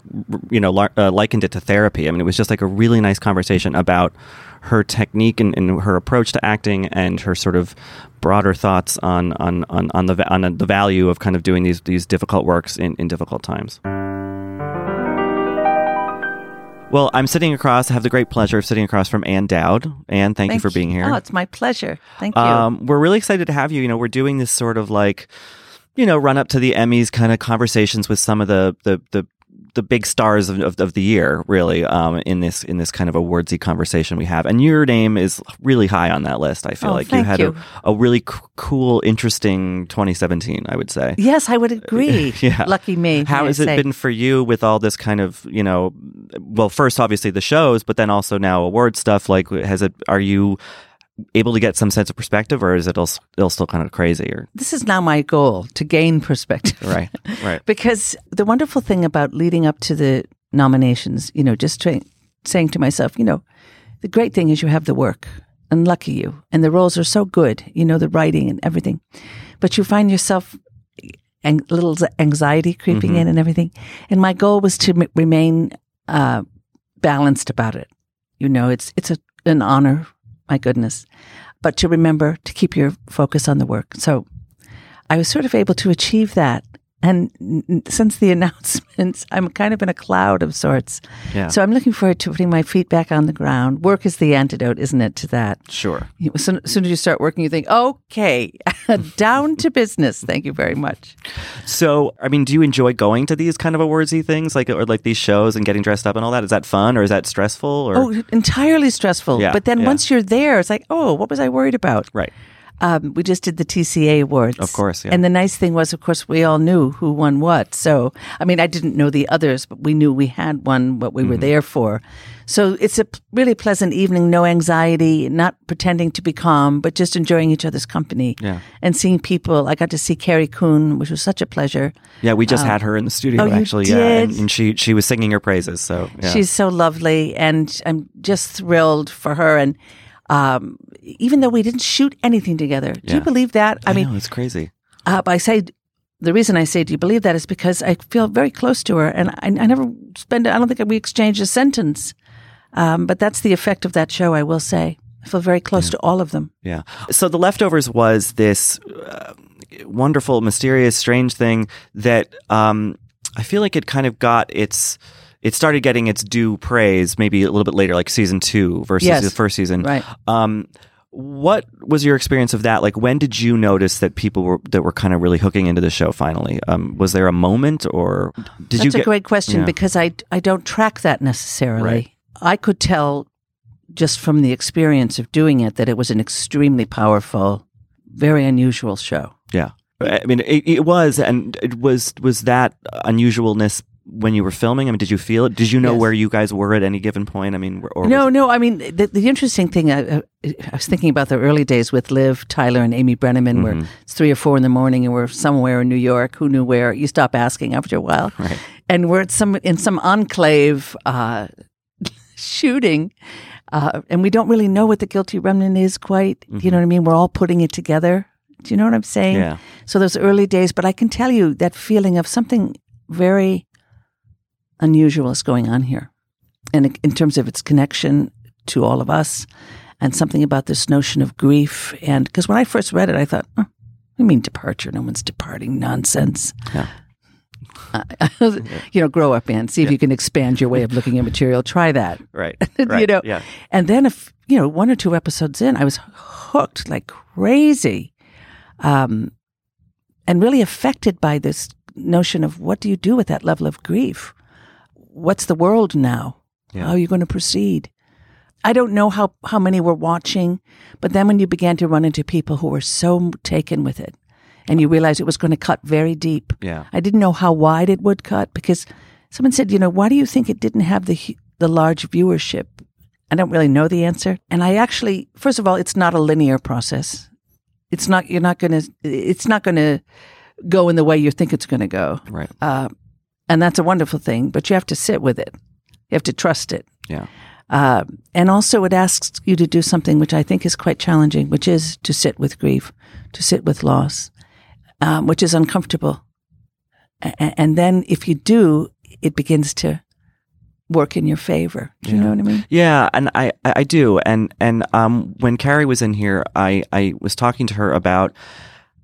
Speaker 3: you know, lar- uh, likened it to therapy. I mean, it was just like a really nice conversation about her technique and, and her approach to acting and her sort of broader thoughts on on, on, on the on the value of kind of doing these these difficult works in, in difficult times. Well, I'm sitting across. I have the great pleasure of sitting across from Ann Dowd. Ann, thank, you for being here.
Speaker 7: Oh, it's my pleasure. Thank you.
Speaker 3: Um, we're really excited to have you. You know, we're doing this sort of like, you know, run up to the Emmys kind of conversations with some of the the the the big stars of, of, of the year, really, um, in this in this kind of awardsy conversation we have. And your name is really high on that list. I feel
Speaker 7: Oh,
Speaker 3: like you had
Speaker 7: you.
Speaker 3: A, a really c- cool, interesting 2017. I would say.
Speaker 7: Yes, I would agree.
Speaker 3: Yeah.
Speaker 7: Lucky me.
Speaker 3: How has it
Speaker 7: say.
Speaker 3: been for you with all this kind of, you know, well, first obviously the shows, but then also now award stuff? Like, has it? Are you able to get some sense of perspective, or is it still still kind of crazy? Or
Speaker 7: This is now my goal to gain perspective.
Speaker 3: right, right,
Speaker 7: because the wonderful thing about leading up to the nominations, you know, just tra- saying to myself, you know, the great thing is you have the work, and lucky you, and the roles are so good, you know, the writing and everything, but you find yourself and little anxiety creeping in and everything. And my goal was to m- remain uh, balanced about it. You know, it's it's a, an honor, my goodness, but to remember to keep your focus on the work. So I was sort of able to achieve that. And since the announcements, I'm kind of in a cloud of sorts.
Speaker 3: Yeah.
Speaker 7: So I'm looking forward to putting my feet back on the ground. Work is the antidote, isn't it, to that?
Speaker 3: sure.
Speaker 7: You- As soon, as soon as you start working, you think, okay, down to business. Thank you very much.
Speaker 3: So, I mean, do you enjoy going to these kind of awardsy things, like or like these shows and getting dressed up and all that? Is that fun or is that stressful? Or
Speaker 7: Oh, entirely stressful.
Speaker 3: Yeah,
Speaker 7: but then
Speaker 3: yeah.
Speaker 7: once you're there, it's like, oh, what was I worried about?
Speaker 3: right,
Speaker 7: Um, we just did the TCA awards.
Speaker 3: Of course, yeah.
Speaker 7: And the nice thing was, of course, we all knew who won what. So, I mean, I didn't know the others, but we knew we had won what we were
Speaker 3: Mm-hmm.
Speaker 7: there for. So it's a really pleasant evening, no anxiety, not pretending to be calm, but just enjoying each other's company.
Speaker 3: Yeah.
Speaker 7: And seeing people. I got to see Carrie Coon, which was such a pleasure.
Speaker 3: yeah. We just had her in the studio
Speaker 7: Oh, you
Speaker 3: actually, yeah, and, and she she was singing her praises. So yeah.
Speaker 7: She's so lovely, and I'm just thrilled for her. And um, even though we didn't shoot anything together, do
Speaker 3: Yeah.
Speaker 7: you believe that? I, mean,
Speaker 3: know, it's crazy.
Speaker 7: uh, I say the reason I say do you believe that is because I feel very close to her, and I, I never spend. I don't think we exchanged a sentence. Um, but that's the effect of that show. I will say, I feel very close to all of them.
Speaker 3: Yeah. So the leftovers was this uh, wonderful, mysterious, strange thing that um, I feel like it kind of got its. It started getting its due praise maybe a little bit later, like season two versus
Speaker 7: Yes.
Speaker 3: the first season.
Speaker 7: Right.
Speaker 3: Um, what was your experience of that? Like, when did you notice that people were that were kind of really hooking into the show? Finally, um, was there a moment, or did
Speaker 7: That's
Speaker 3: you
Speaker 7: That's
Speaker 3: a
Speaker 7: great question
Speaker 3: yeah.
Speaker 7: because I I don't track that necessarily.
Speaker 3: Right.
Speaker 7: I could tell just from the experience of doing it that it was an extremely powerful, very unusual show.
Speaker 3: Yeah, I mean, it, it was, and it was was that unusualness when you were filming. I mean, did you feel it? Did you know
Speaker 7: Yes.
Speaker 3: where you guys were at any given point? I mean, or
Speaker 7: no, no. I mean, the, the interesting thing, I, I, I was thinking about the early days with Liv, Tyler, and Amy Brenneman, where it's three or four in the morning and we're somewhere in New York. Who knew where? You stop asking after a while.
Speaker 3: Right.
Speaker 7: And we're at some in some enclave uh, shooting, uh, and we don't really know what the guilty remnant is quite. You know what I mean? We're all putting it together. Do you know what I'm saying?
Speaker 3: Yeah.
Speaker 7: So those early days, but I can tell you that feeling of something very unusual is going on here. And in terms of its connection to all of us and something about this notion of grief. And because when I first read it, I thought, oh, I mean departure. No one's departing. Nonsense.
Speaker 3: Yeah.
Speaker 7: Uh, you know, grow up and see if you can expand your way of looking at material. Try that.
Speaker 3: right,
Speaker 7: you know,
Speaker 3: yeah,
Speaker 7: and then if you know one or two episodes in, I was hooked like crazy, um, and really affected by this notion of what do you do with that level of grief? What's the world now?
Speaker 3: Yeah.
Speaker 7: How are you going to proceed? I don't know how how many were watching, but then when you began to run into people who were so taken with it, and you realized it was going to cut very deep,
Speaker 3: yeah.
Speaker 7: I didn't know how wide it would cut because someone said, you know, why do you think it didn't have the the large viewership? I don't really know the answer. And I actually, first of all, it's not a linear process. It's not. You're not going to. It's not going to go in the way you think it's going to go.
Speaker 3: Right.
Speaker 7: Uh, and that's a wonderful thing. But you have to sit with it. You have to trust it.
Speaker 3: Yeah.
Speaker 7: Uh, and also, it asks you to do something which I think is quite challenging, which is to sit with grief, to sit with loss, um, which is uncomfortable. A- and then, if you do, it begins to work in your favor. Do you
Speaker 3: Yeah.
Speaker 7: know what I mean?
Speaker 3: Yeah, and I, I do, and and um, when Carrie was in here, I I was talking to her about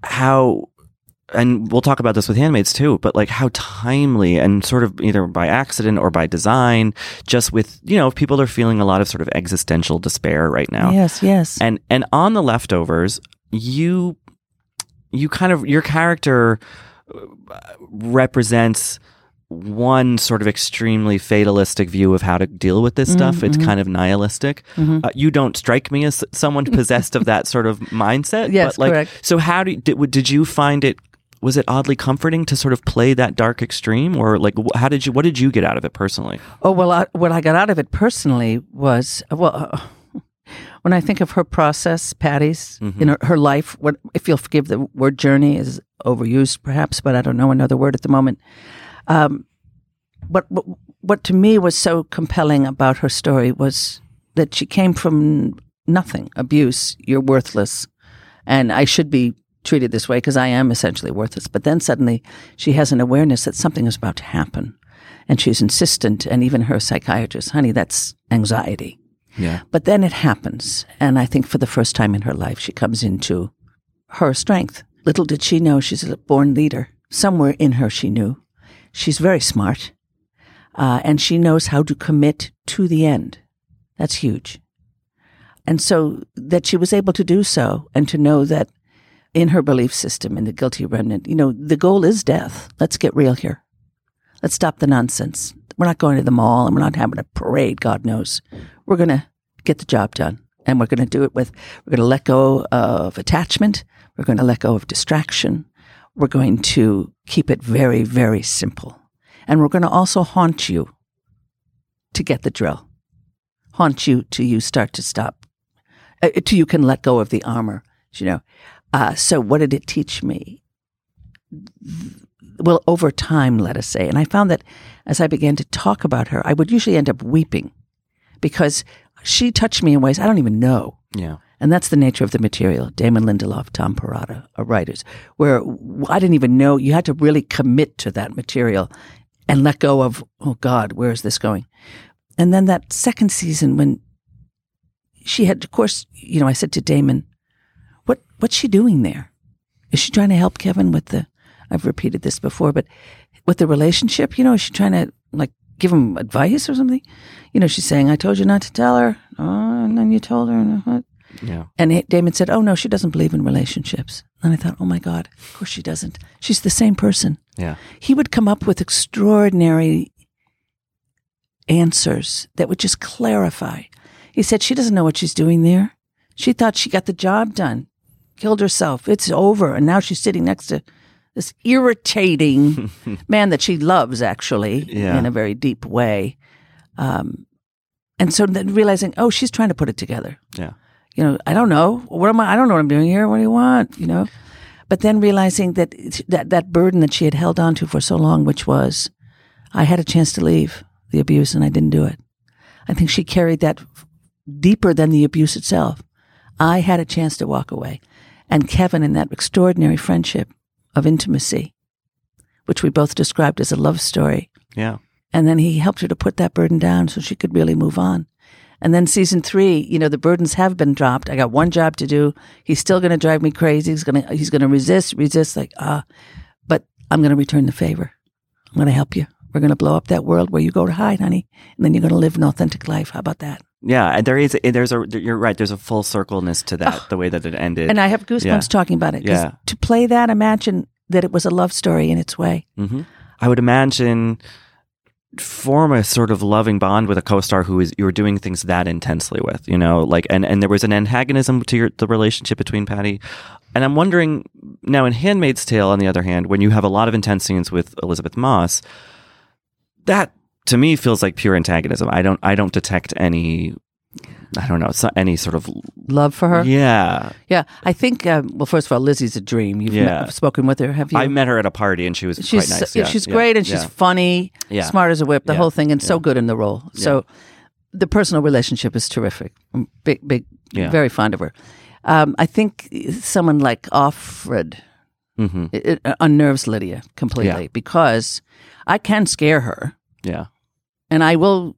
Speaker 3: how, and we'll talk about this with Handmaids too, but like how timely and sort of either by accident or by design, just with you know people are feeling a lot of sort of existential despair right now,
Speaker 7: Yes, yes.
Speaker 3: and and on the leftovers, you you kind of your character uh, represents one sort of extremely fatalistic view of how to deal with this stuff. It's kind of nihilistic. Uh, you don't strike me as someone possessed of that sort of mindset.
Speaker 7: Yes,
Speaker 3: but like,
Speaker 7: correct.
Speaker 3: So how do did, did you find it? Was it oddly comforting to sort of play that dark extreme, or like how did you? What did you get out of it personally?
Speaker 7: Oh well, I, what I got out of it personally was well, uh, when I think of her process, Patty's in her, her life. What if you'll forgive the word journey is overused, perhaps, but I don't know another word at the moment. Um, what, what what to me was so compelling about her story was that she came from nothing, abuse. You're worthless, and I should be treated this way because I am essentially worthless. But then suddenly she has an awareness that something is about to happen and she's insistent, and even her psychiatrist, honey, that's anxiety.
Speaker 3: Yeah.
Speaker 7: But then it happens, and I think for the first time in her life, she comes into her strength. Little did she know she's a born leader. Somewhere in her, she knew. She's very smart, uh, and she knows how to commit to the end. That's huge. And so that she was able to do so, and to know that in her belief system, in the guilty remnant, you know, the goal is death. Let's get real here. Let's stop the nonsense. We're not going to the mall and we're not having a parade, God knows. We're going to get the job done. And we're going to do it with, we're going to let go of attachment. We're going to let go of distraction. We're going to keep it very, very simple. And we're going to also haunt you to get the drill. Haunt you till you start to stop, uh, till you can let go of the armor, you know. Uh, so what did it teach me? well, over time, let us say. And I found that as I began to talk about her, I would usually end up weeping because she touched me in ways I don't even know.
Speaker 3: Yeah.
Speaker 7: And that's the nature of the material. Damon Lindelof, Tom Perrotta are writers, where I didn't even know you had to really commit to that material and let go of, oh God, where is this going? And then that second season when she had, of course, you know, I said to Damon, what's she doing there? Is she trying to help Kevin with the, I've repeated this before, but with the relationship, you know, is she trying to like give him advice or something? You know, she's saying, I told you not to tell her. Oh, and then you told her.
Speaker 3: Yeah.
Speaker 7: and Damon said, Oh, no, she doesn't believe in relationships. And I thought, Oh my God, of course she doesn't. She's the same person.
Speaker 3: Yeah.
Speaker 7: He would come up with extraordinary answers that would just clarify. He said, She doesn't know what she's doing there. She thought she got the job done, killed herself. It's over. And now she's sitting next to this irritating man that she loves, actually,
Speaker 3: Yeah.
Speaker 7: in a very deep way. Um, and so then realizing, oh, she's trying to put it together.
Speaker 3: Yeah.
Speaker 7: You know, I don't know. What am I? I don't know what I'm doing here. What do you want? You know? But then realizing that that, that burden that she had held on to for so long, which was, I had a chance to leave the abuse and I didn't do it. I think she carried that deeper than the abuse itself. I had a chance to walk away. And Kevin, in that extraordinary friendship of intimacy, which we both described as a love story,
Speaker 3: Yeah.
Speaker 7: and then he helped her to put that burden down so she could really move on. And then season three, you know, the burdens have been dropped. I got one job to do. He's still going to drive me crazy. He's going to, he's going to resist, resist, like, ah, but I'm going to return the favor. I'm going to help you. We're going to blow up that world where you go to hide, honey. And then you're going to live an authentic life. How about that?
Speaker 3: Yeah, and there is there's a you're right. There's a full circleness to that, the way that it ended.
Speaker 7: And I have goosebumps
Speaker 3: Yeah.
Speaker 7: talking about it.
Speaker 3: Yeah.
Speaker 7: To play that, imagine that it was a love story in its way.
Speaker 3: hmm I would imagine form a sort of loving bond with a co-star who is you're doing things that intensely with, you know, like and and there was an antagonism to your the relationship between Patty. And I'm wondering now in Handmaid's Tale, on the other hand, when you have a lot of intense scenes with Elisabeth Moss, that to me feels like pure antagonism. I don't I don't detect any I don't know, any sort of
Speaker 7: Love for her?
Speaker 3: yeah.
Speaker 7: Yeah. I think, um, well, first of all, Lizzie's a dream. You've
Speaker 3: Yeah.
Speaker 7: met- spoken with her, have you?
Speaker 3: I met her at a party and she was
Speaker 7: she's
Speaker 3: quite nice. yeah,
Speaker 7: she's
Speaker 3: yeah,
Speaker 7: great and she's funny,
Speaker 3: Yeah.
Speaker 7: smart as a whip, the whole thing, and so good in the role. So the personal relationship is terrific. I'm big, big,
Speaker 3: Yeah.
Speaker 7: very fond of her. Um, I think someone like Offred
Speaker 3: Mhm.
Speaker 7: it, it unnerves Lydia completely because I can scare her
Speaker 3: Yeah.
Speaker 7: And I will,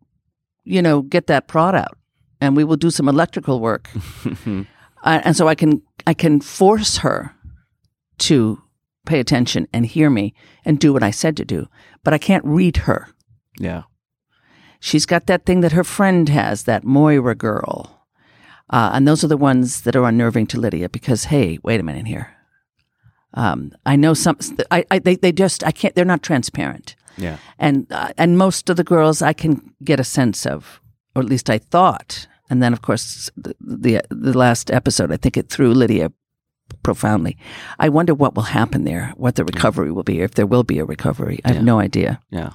Speaker 7: you know, get that prod out and we will do some electrical work. uh, and so I can I can force her to pay attention and hear me and do what I said to do, but I can't read her.
Speaker 3: Yeah.
Speaker 7: She's got that thing that her friend has, that Moira girl. Uh, and those are the ones that are unnerving to Lydia because, hey, wait a minute here. Um, I know some, I, I, they, they just, I can't, they're not transparent.
Speaker 3: Yeah.
Speaker 7: and uh, and most of the girls I can get a sense of, or at least I thought. And then, of course, the the, the last episode, I think it threw Lydia profoundly. I wonder what will happen there, what the recovery will be, if there will be a recovery. I have no idea.
Speaker 3: Yeah.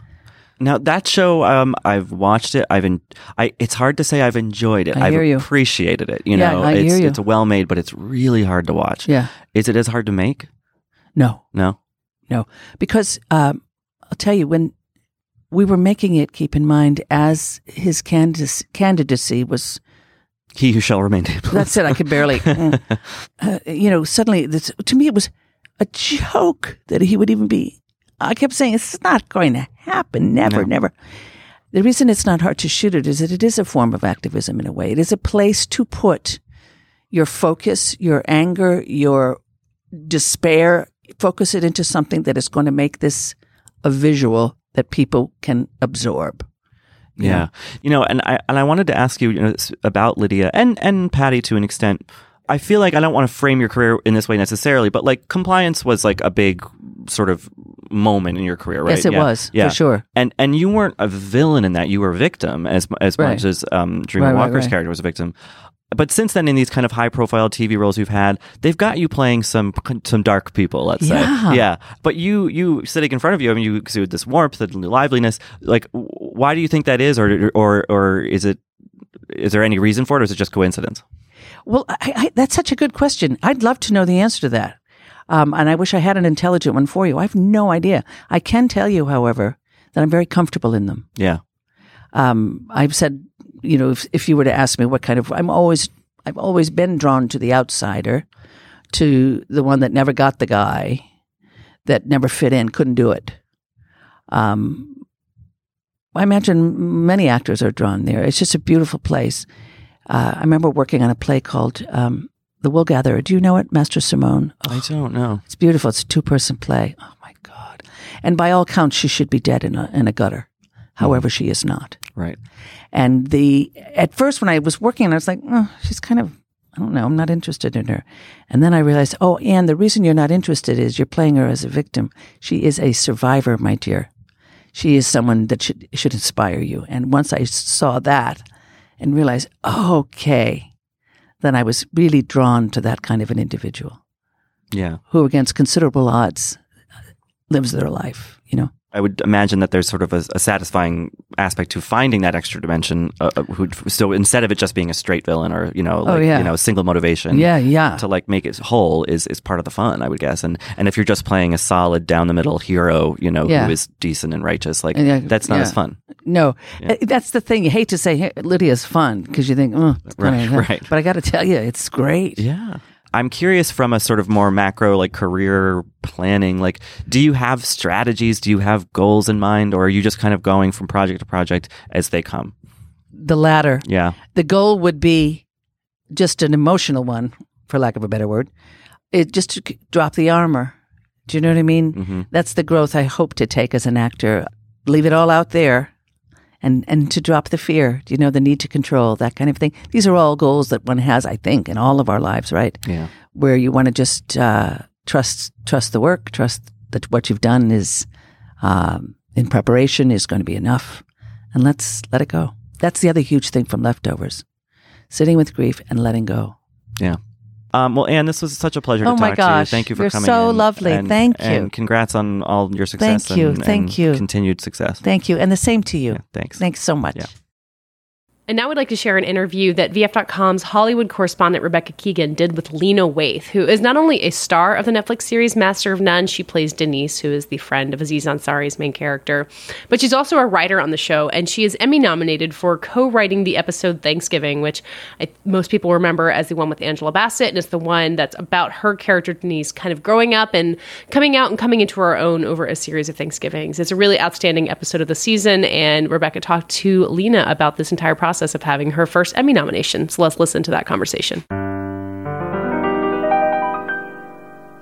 Speaker 3: Now that show, um, I've watched it. I've en- I. It's hard to say I've enjoyed it.
Speaker 7: I
Speaker 3: have
Speaker 7: you.
Speaker 3: appreciated it. You
Speaker 7: Yeah,
Speaker 3: know,
Speaker 7: I
Speaker 3: it's it's well made, but it's really hard to watch.
Speaker 7: Yeah.
Speaker 3: Is it as hard to make?
Speaker 7: No,
Speaker 3: No.
Speaker 7: no, because um, I'll tell you when we were making it. Keep in mind, as his candidacy, candidacy was
Speaker 3: He who shall remain nameless.
Speaker 7: That's it. I could barely. mm. uh, you know, suddenly, this, to me, it was a joke that he would even be. I kept saying, it's not going to happen. Never,
Speaker 3: No.
Speaker 7: never. The reason it's not hard to shoot it is that it is a form of activism in a way. It is a place to put your focus, your anger, your despair, focus it into something that is going to make this a visual that people can absorb.
Speaker 3: Yeah. You know, and I and I wanted to ask you, you know, about Lydia and and Patty to an extent. I feel like I don't want to frame your career in this way necessarily, but like compliance was like a big sort of moment in your career, right?
Speaker 7: Yes, it
Speaker 3: yeah.
Speaker 7: was, for
Speaker 3: yeah.
Speaker 7: sure.
Speaker 3: And and you weren't a villain in that; you were a victim as as
Speaker 7: Right.
Speaker 3: much as um, Dreama
Speaker 7: right,
Speaker 3: Walker's
Speaker 7: right.
Speaker 3: character was a victim. But since then, in these kind of high-profile TV roles you've had, they've got you playing some some dark people. Let's say,
Speaker 7: Yeah.
Speaker 3: yeah. But you you sitting in front of you, I mean, you exude this warmth and liveliness. Like, why do you think that is, or or or is it? Is there any reason for it, or is it just coincidence?
Speaker 7: Well, I, I, that's such a good question. I'd love to know the answer to that. Um, and I wish I had an intelligent one for you. I have no idea. I can tell you, however, that I'm very comfortable in them.
Speaker 3: Yeah,
Speaker 7: Um, I've said, you know, if, if you were to ask me what kind of, I'm always, I've always been drawn to the outsider, to the one that never got the guy, that never fit in, couldn't do it. Um, I imagine many actors are drawn there. It's just a beautiful place. Uh, I remember working on a play called um, The Woolgatherer. Do you know it, Mastrosimone?
Speaker 3: I don't know.
Speaker 7: It's beautiful. It's a two person play. Oh my God. And by all counts, she should be dead in a, in a gutter. However, she is not.
Speaker 3: Right.
Speaker 7: And the, at first when I was working, I was like, oh, she's kind of, I don't know, I'm not interested in her. And then I realized, oh, Ann, the reason you're not interested is you're playing her as a victim. She is a survivor, my dear. She is someone that should, should inspire you. And once I saw that and realized, okay, then I was really drawn to that kind of an individual
Speaker 3: Yeah.
Speaker 7: who, against considerable odds, uh, lives their life, you know?
Speaker 3: I would imagine that there's sort of a, a satisfying aspect to finding that extra dimension. Uh, uh, who, so instead of it just being a straight villain or you know, like,
Speaker 7: Oh, yeah.
Speaker 3: you know, single motivation,
Speaker 7: Yeah, yeah.
Speaker 3: to like make it whole is is part of the fun, I would guess. And and if you're just playing a solid down the middle hero, you know,
Speaker 7: Yeah.
Speaker 3: who is decent and righteous, like
Speaker 7: Yeah,
Speaker 3: that's not as fun.
Speaker 7: No, Uh, that's the thing. You hate to say hey, Lydia's fun because you think, oh, it's
Speaker 3: Right, right.
Speaker 7: But I got to tell you, it's great.
Speaker 3: Yeah. I'm curious from a sort of more macro, like career planning, like, do you have strategies? Do you have goals in mind? Or are you just kind of going from project to project as they come?
Speaker 7: The latter.
Speaker 3: Yeah.
Speaker 7: The goal would be just an emotional one, for lack of a better word. It just to drop the armor. Do you know what I mean?
Speaker 3: hmm
Speaker 7: That's the growth I hope to take as an actor. Leave it all out there. And, and to drop the fear, you know, the need to control, that kind of thing. These are all goals that one has, I think, in all of our lives, right?
Speaker 3: Yeah.
Speaker 7: where you want to just uh, trust trust the work, trust that what you've done is um, in preparation is going to be enough, and let's let it go. That's the other huge thing from leftovers: sitting with grief and letting go.
Speaker 3: Um, well, Ann, this was such a pleasure
Speaker 7: Oh
Speaker 3: to
Speaker 7: my
Speaker 3: talk
Speaker 7: gosh,
Speaker 3: to you. Thank you for
Speaker 7: you're
Speaker 3: coming.
Speaker 7: so
Speaker 3: in.
Speaker 7: lovely.
Speaker 3: And-
Speaker 7: Thank you.
Speaker 3: And congrats on all your success.
Speaker 7: Thank you. Thank you.
Speaker 3: Continued success.
Speaker 7: Thank you, and the same to you.
Speaker 3: Yeah, thanks.
Speaker 7: Thanks so much.
Speaker 3: Yeah.
Speaker 1: And now we'd like to share an interview that VF.com's Hollywood correspondent Rebecca Keegan did with Lena Waithe, who is not only a star of the Netflix series Master of None, she plays Denise, who is the friend of Aziz Ansari's main character, but she's also a writer on the show, and she is Emmy nominated for co-writing the episode Thanksgiving, which I, most people remember as the one with Angela Bassett, and it's the one that's about her character Denise kind of growing up and coming out and coming into her own over a series of Thanksgivings. It's a really outstanding episode of the season, and Rebecca talked to Lena about this entire process of having her first Emmy nomination. So let's listen to that conversation.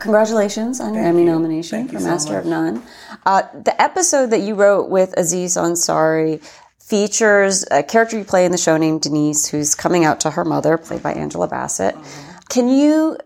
Speaker 8: Congratulations on your Emmy nomination for Master of None. Uh, the episode that you wrote with Aziz Ansari features a character you play in the show named Denise, who's coming out to her mother, played by Angela Bassett. Can you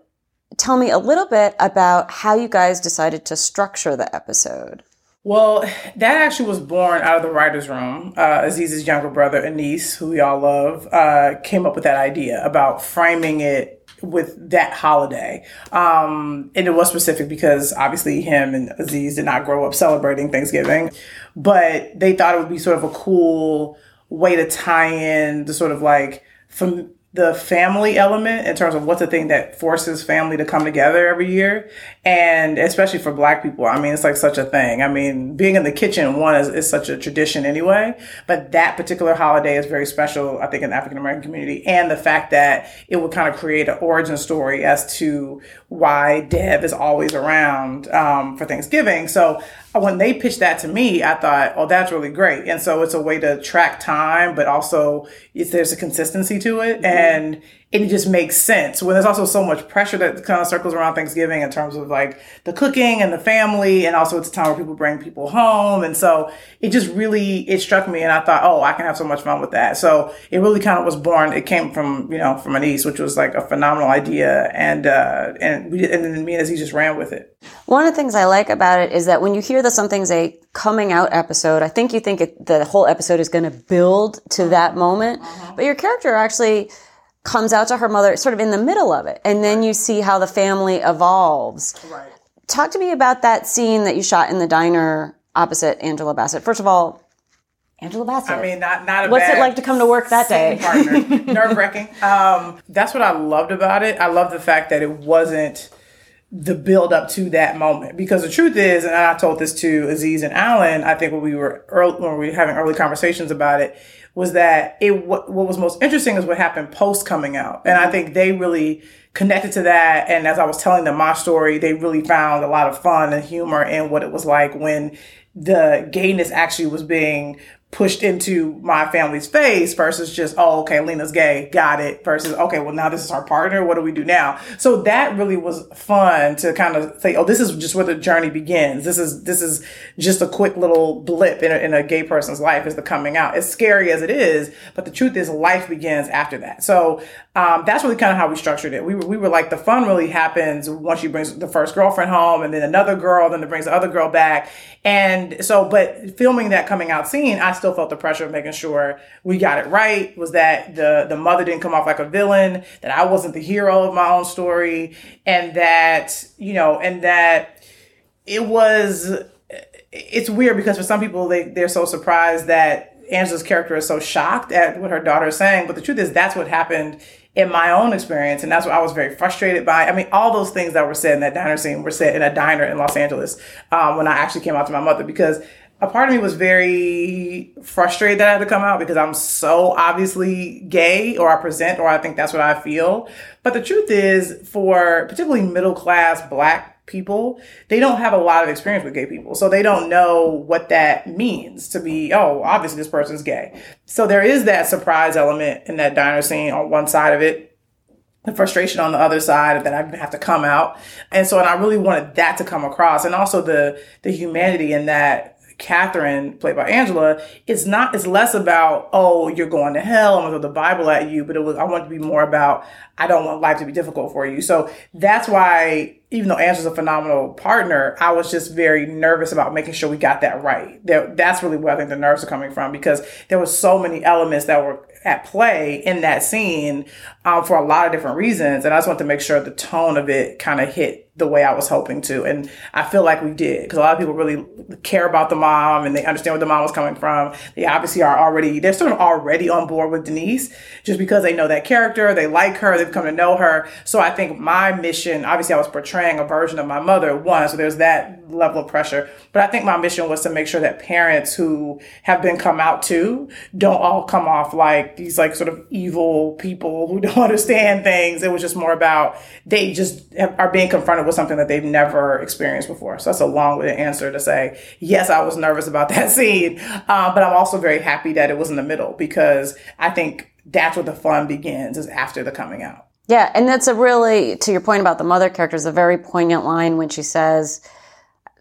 Speaker 8: tell me a little bit about how you guys decided to structure the episode?
Speaker 9: Well, that actually was born out of the writer's room. Uh, Aziz's younger brother, Aniz, who we all love, uh, came up with that idea about framing it with that holiday. Um, and it was specific because obviously him and Aziz did not grow up celebrating Thanksgiving, but they thought it would be sort of a cool way to tie in the sort of like from the family element in terms of what's the thing that forces family to come together every year. And especially for black people i mean it's like such a thing. I mean being in the kitchen one is, is such a tradition anyway. But that particular holiday is very special i think in the african american community. And the fact that it would kind of create an origin story as to why dev is always around um, for thanksgiving. So when they pitched that to me, I thought, oh, that's really great. And so it's a way to track time, but also it's, there's a consistency to it. Mm-hmm. And it just makes sense when there's also so much pressure that kind of circles around Thanksgiving in terms of like the cooking and the family. And also it's a time where people bring people home. And so it just really, it struck me and I thought, oh, I can have so much fun with that. So it really kind of was born. It came from, you know, from Aniz, which was like a phenomenal idea. And, uh, and we, and then me and Aziz just ran with it.
Speaker 8: One of the things I like about it is that when you hear that something's a coming out episode, I think you think it, the whole episode is going to build to that moment, uh-huh. but your character actually, comes out to her mother sort of in the middle of it. And then you see how the family evolves. Right. Talk to me about that scene that you shot in the diner opposite Angela Bassett. First of all, Angela Bassett.
Speaker 9: I mean, not not.
Speaker 8: A What's it like to come to work that day?
Speaker 9: Nerve wracking. Um, that's what I loved about it. I love the fact that it wasn't the build up to that moment because the truth is, and I told this to Aziz and Alan. I think when we were early, when we were having early conversations about it, was that it what, what was most interesting is what happened post coming out, and I mm-hmm. think they really connected to that. And as I was telling them my story, they really found a lot of fun and humor in what it was like when the gayness actually was being pushed into my family's face versus just, oh, okay, Lena's gay, got it, versus, okay, well, now this is our partner. What do we do now? So that really was fun to kind of say, oh, this is just where the journey begins. This is, this is just a quick little blip in a, in a gay person's life is the coming out. As scary as it is, but the truth is life begins after that. So, um, that's really kind of how we structured it. We were, we were like, the fun really happens once she brings the first girlfriend home and then another girl, then it brings the other girl back. And so, but filming that coming out scene, I still felt the pressure of making sure we got it right. Was that the the mother didn't come off like a villain, that I wasn't the hero of my own story, and that you know, and that it was. It's weird because for some people they they're so surprised that Angela's character is so shocked at what her daughter is saying, but the truth is that's what happened in my own experience, and that's what I was very frustrated by. I mean, all those things that were said in that diner scene were said in a diner in Los Angeles um, when I actually came out to my mother because a part of me was very frustrated that I had to come out because I'm so obviously gay or I present or I think that's what I feel. But the truth is for particularly middle class black people, they don't have a lot of experience with gay people. So they don't know what that means to be, oh, obviously this person's gay. So there is that surprise element in that diner scene on one side of it the frustration on the other side that I have to come out. And so, and I really wanted that to come across and also the, the humanity in that Catherine, played by Angela, it's not, it's less about, oh, you're going to hell, I'm gonna throw the Bible at you, but it was, I want it to be more about, I don't want life to be difficult for you. So that's why, even though Angela's a phenomenal partner, I was just very nervous about making sure we got that right. That, that's really where I think the nerves are coming from because there were so many elements that were at play in that scene um, for a lot of different reasons. And I just want to make sure the tone of it kind of hit the way I was hoping to. And I feel like we did because a lot of people really care about the mom and they understand where the mom was coming from. They obviously are already, they're sort of already on board with Denise just because they know that character, they like her, they've come to know her. So I think my mission, obviously I was portraying a version of my mother, one, so there's that level of pressure. But I think my mission was to make sure that parents who have been come out to don't all come off like these like sort of evil people who don't understand things. It was just more about they just are being confronted with something that they've never experienced before. So that's a long way to answer to say, yes, I was nervous about that scene. Uh, but I'm also very happy that it was in the middle because I think that's where the fun begins is after the coming out.
Speaker 8: Yeah. And that's a really, to your point about the mother character, is a very poignant line when she says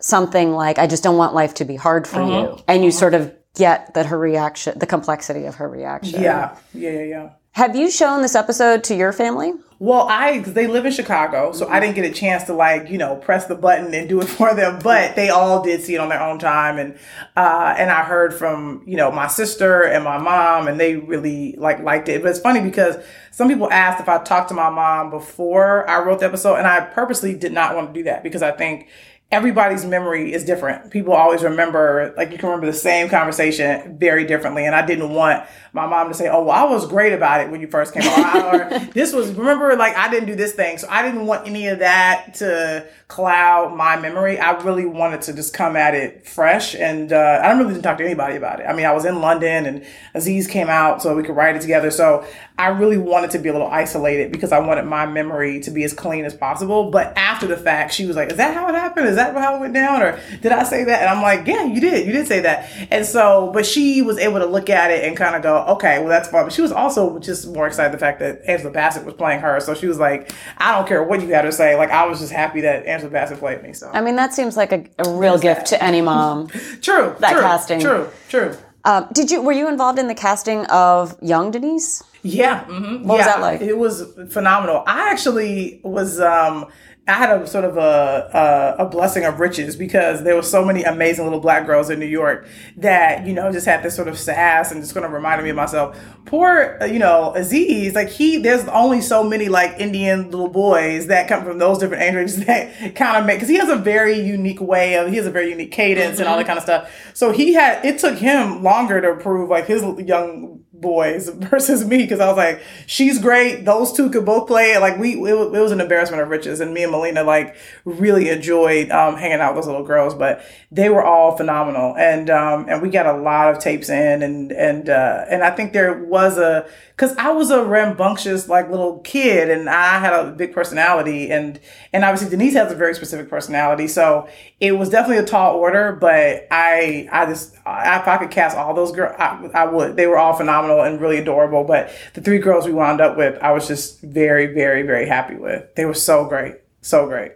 Speaker 8: something like, I just don't want life to be hard for mm-hmm. you. And you sort of get that her reaction, the complexity of her reaction.
Speaker 9: Yeah. Yeah. Yeah. Yeah.
Speaker 8: Have you shown this episode to your family?
Speaker 9: Well, I they live in Chicago, so I didn't get a chance to like you know press the button and do it for them. But they all did see it on their own time, and uh, and I heard from you know my sister and my mom, and they really like liked it. But it's funny because some people asked if I talked to my mom before I wrote the episode, and I purposely did not want to do that because I think everybody's memory is different. People always remember, like you can remember the same conversation very differently. And I didn't want my mom to say, "Oh, well, I was great about it when you first came on," or "This was remember like I didn't do this thing." So I didn't want any of that to cloud my memory. I really wanted to just come at it fresh, and uh, I really didn't talk to anybody about it. I mean, I was in London, and Aziz came out so we could write it together. So I really wanted to be a little isolated because I wanted my memory to be as clean as possible. But after the fact, she was like, "Is that how it happened? Is that how it went down? Or did I say that?" And I'm like, "Yeah, you did. You did say that." And so, but she was able to look at it and kind of go, "Okay, well, that's fun." But she was also just more excited the fact that Angela Bassett was playing her. So she was like, "I don't care what you had to say. Like, I was just happy that Angela Bassett played me." So
Speaker 8: I mean, that seems like a, a real gift to any mom.
Speaker 9: true.
Speaker 8: That
Speaker 9: true,
Speaker 8: casting.
Speaker 9: True. True.
Speaker 8: Um, did you were you involved in the casting of young Denise?
Speaker 9: Yeah. mhm,
Speaker 8: What was that like?
Speaker 9: It was phenomenal. I actually was. um I had a sort of a, a a blessing of riches because there were so many amazing little black girls in New York that you know just had this sort of sass and just kind of reminded me of myself. Poor uh, you know Aziz, like he there's only so many like Indian little boys that come from those different ranges that kind of make because he has a very unique way of he has a very unique cadence and all that kind of stuff. So he had it took him longer to prove like his young boys versus me because I was like, she's great. Those two could both play. Like we, it, it was an embarrassment of riches, and me and Melina like really enjoyed um, hanging out with those little girls. But they were all phenomenal, and um, and we got a lot of tapes in, and and uh, and I think there was a because I was a rambunctious like little kid, and I had a big personality, and and obviously Denise has a very specific personality, so it was definitely a tall order. But I I just I, if I could cast all those girls, I, I would. They were all phenomenal and really adorable. But the three girls we wound up with, I was just very very very happy with. They were so great, so great.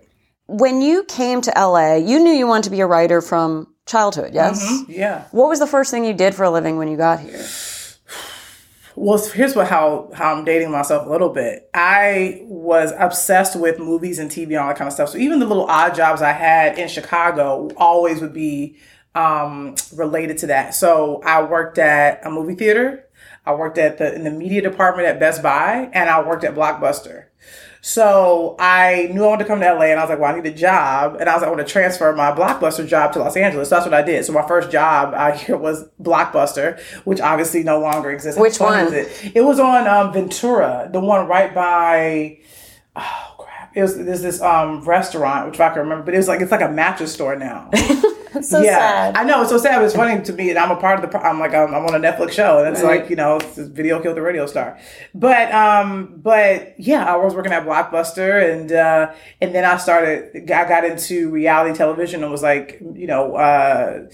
Speaker 8: When you came to LA, you knew you wanted to be a writer from childhood, yes?
Speaker 9: Mm-hmm, yeah.
Speaker 8: What was the first thing you did for a living when you got here?
Speaker 9: Well, here's what how how I'm dating myself a little bit. I was obsessed with movies and TV and all that kind of stuff. So even the little odd jobs I had in Chicago always would be um, related to that. So I worked at a movie theater. I worked at the in the media department at Best Buy, and I worked at Blockbuster. So I knew I wanted to come to LA and I was like, well, I need a job. And I was like, I want to transfer my Blockbuster job to Los Angeles. So that's what I did. So my first job out here was Blockbuster, which obviously no longer exists.
Speaker 8: Which one?
Speaker 9: is It? It was on um, Ventura, the one right by, oh crap. It was, there's this um, restaurant, which I can remember, but it was like, it's like a mattress store now.
Speaker 8: so
Speaker 9: yeah,
Speaker 8: sad.
Speaker 9: I know it's so sad. But it's funny to me, and I'm a part of the. pro- I'm like I'm, I'm on a Netflix show, and it's
Speaker 8: Right.
Speaker 9: like you know, it's video killed the radio star. But um, but yeah, I was working at Blockbuster, and uh, and then I started. I got into reality television and was like, you know. Uh,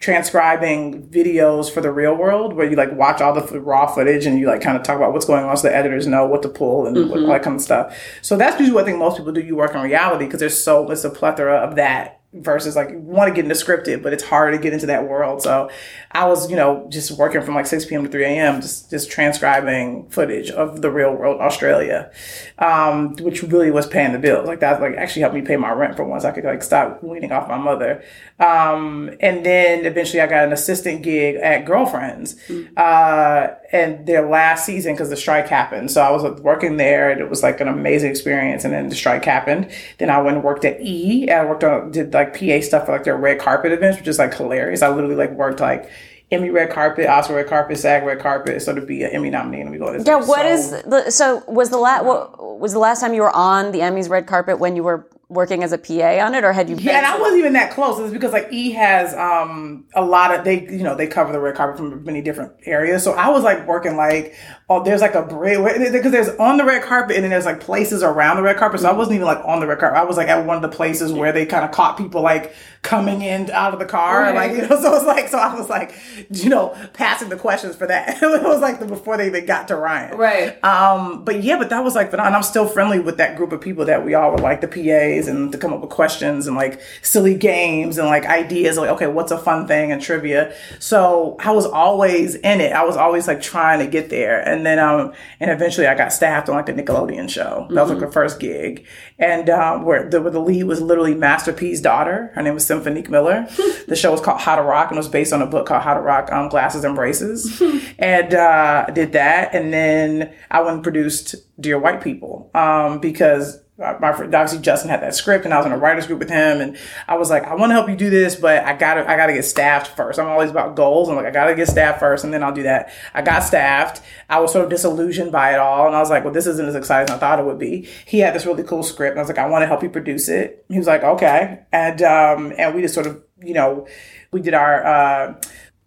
Speaker 9: transcribing videos for the real world where you like watch all the raw footage and you like kind of talk about what's going on so the editors know what to pull and what, all that kind of stuff so that's usually what i think most people do you work in reality because there's so it's a plethora of that versus like want to get into scripted, but it's hard to get into that world. So I was, you know, just working from like 6 p.m. to 3 a.m., just just transcribing footage of the real world Australia, um, which really was paying the bills. Like that like actually helped me pay my rent for once. I could like stop weaning off my mother. Um, and then eventually I got an assistant gig at Girlfriends, uh, and their last season because the strike happened. So I was working there and it was like an amazing experience. And then the strike happened. Then I went and worked at E. And I worked on, did like PA stuff for like their red carpet events, which is like hilarious. I literally like worked like Emmy red carpet, Oscar red carpet, SAG red carpet. So to be an Emmy nominee, and we go.
Speaker 8: To yeah, what is the so was the last what was the last time you were on the Emmys red carpet when you were working as a PA on it, or had you?
Speaker 9: Yeah, and I wasn't even that close. It's because like E has um a lot of they you know they cover the red carpet from many different areas. So I was like working like oh there's like a bridge because there's on the red carpet and then there's like places around the red carpet. So I wasn't even like on the red carpet. I was like at one of the places where they kind of caught people like coming in out of the car,
Speaker 8: Right.
Speaker 9: like you know. So it's like so I was like you know passing the questions for that. it was like the, before they even got to Ryan.
Speaker 8: Right.
Speaker 9: Um, but yeah, but that was like phenomenal. I'm still friendly with that group of people that we all were like the PAs and to come up with questions and like silly games and like ideas like okay what's a fun thing and trivia so i was always in it i was always like trying to get there and then um and eventually i got staffed on like the nickelodeon show. That was like the first gig. And um where the, where the lead was literally master p's daughter. Her name was Cymphonique miller. The show was called how to rock and it was based on a book called how to rock um, glasses and braces. And uh did that. And then i went and produced dear white people um because my friend, obviously Justin had that script and I was in a writer's group with him and I was like, I want to help you do this, but I gotta, I gotta get staffed first. I'm always about goals. I'm like, I gotta get staffed first and then I'll do that. I got staffed. I was sort of disillusioned by it all. And I was like, well, this isn't as exciting as I thought it would be. He had this really cool script and I was like, I want to help you produce it. He was like, okay. And, um, and we just sort of, you know, we did our, uh,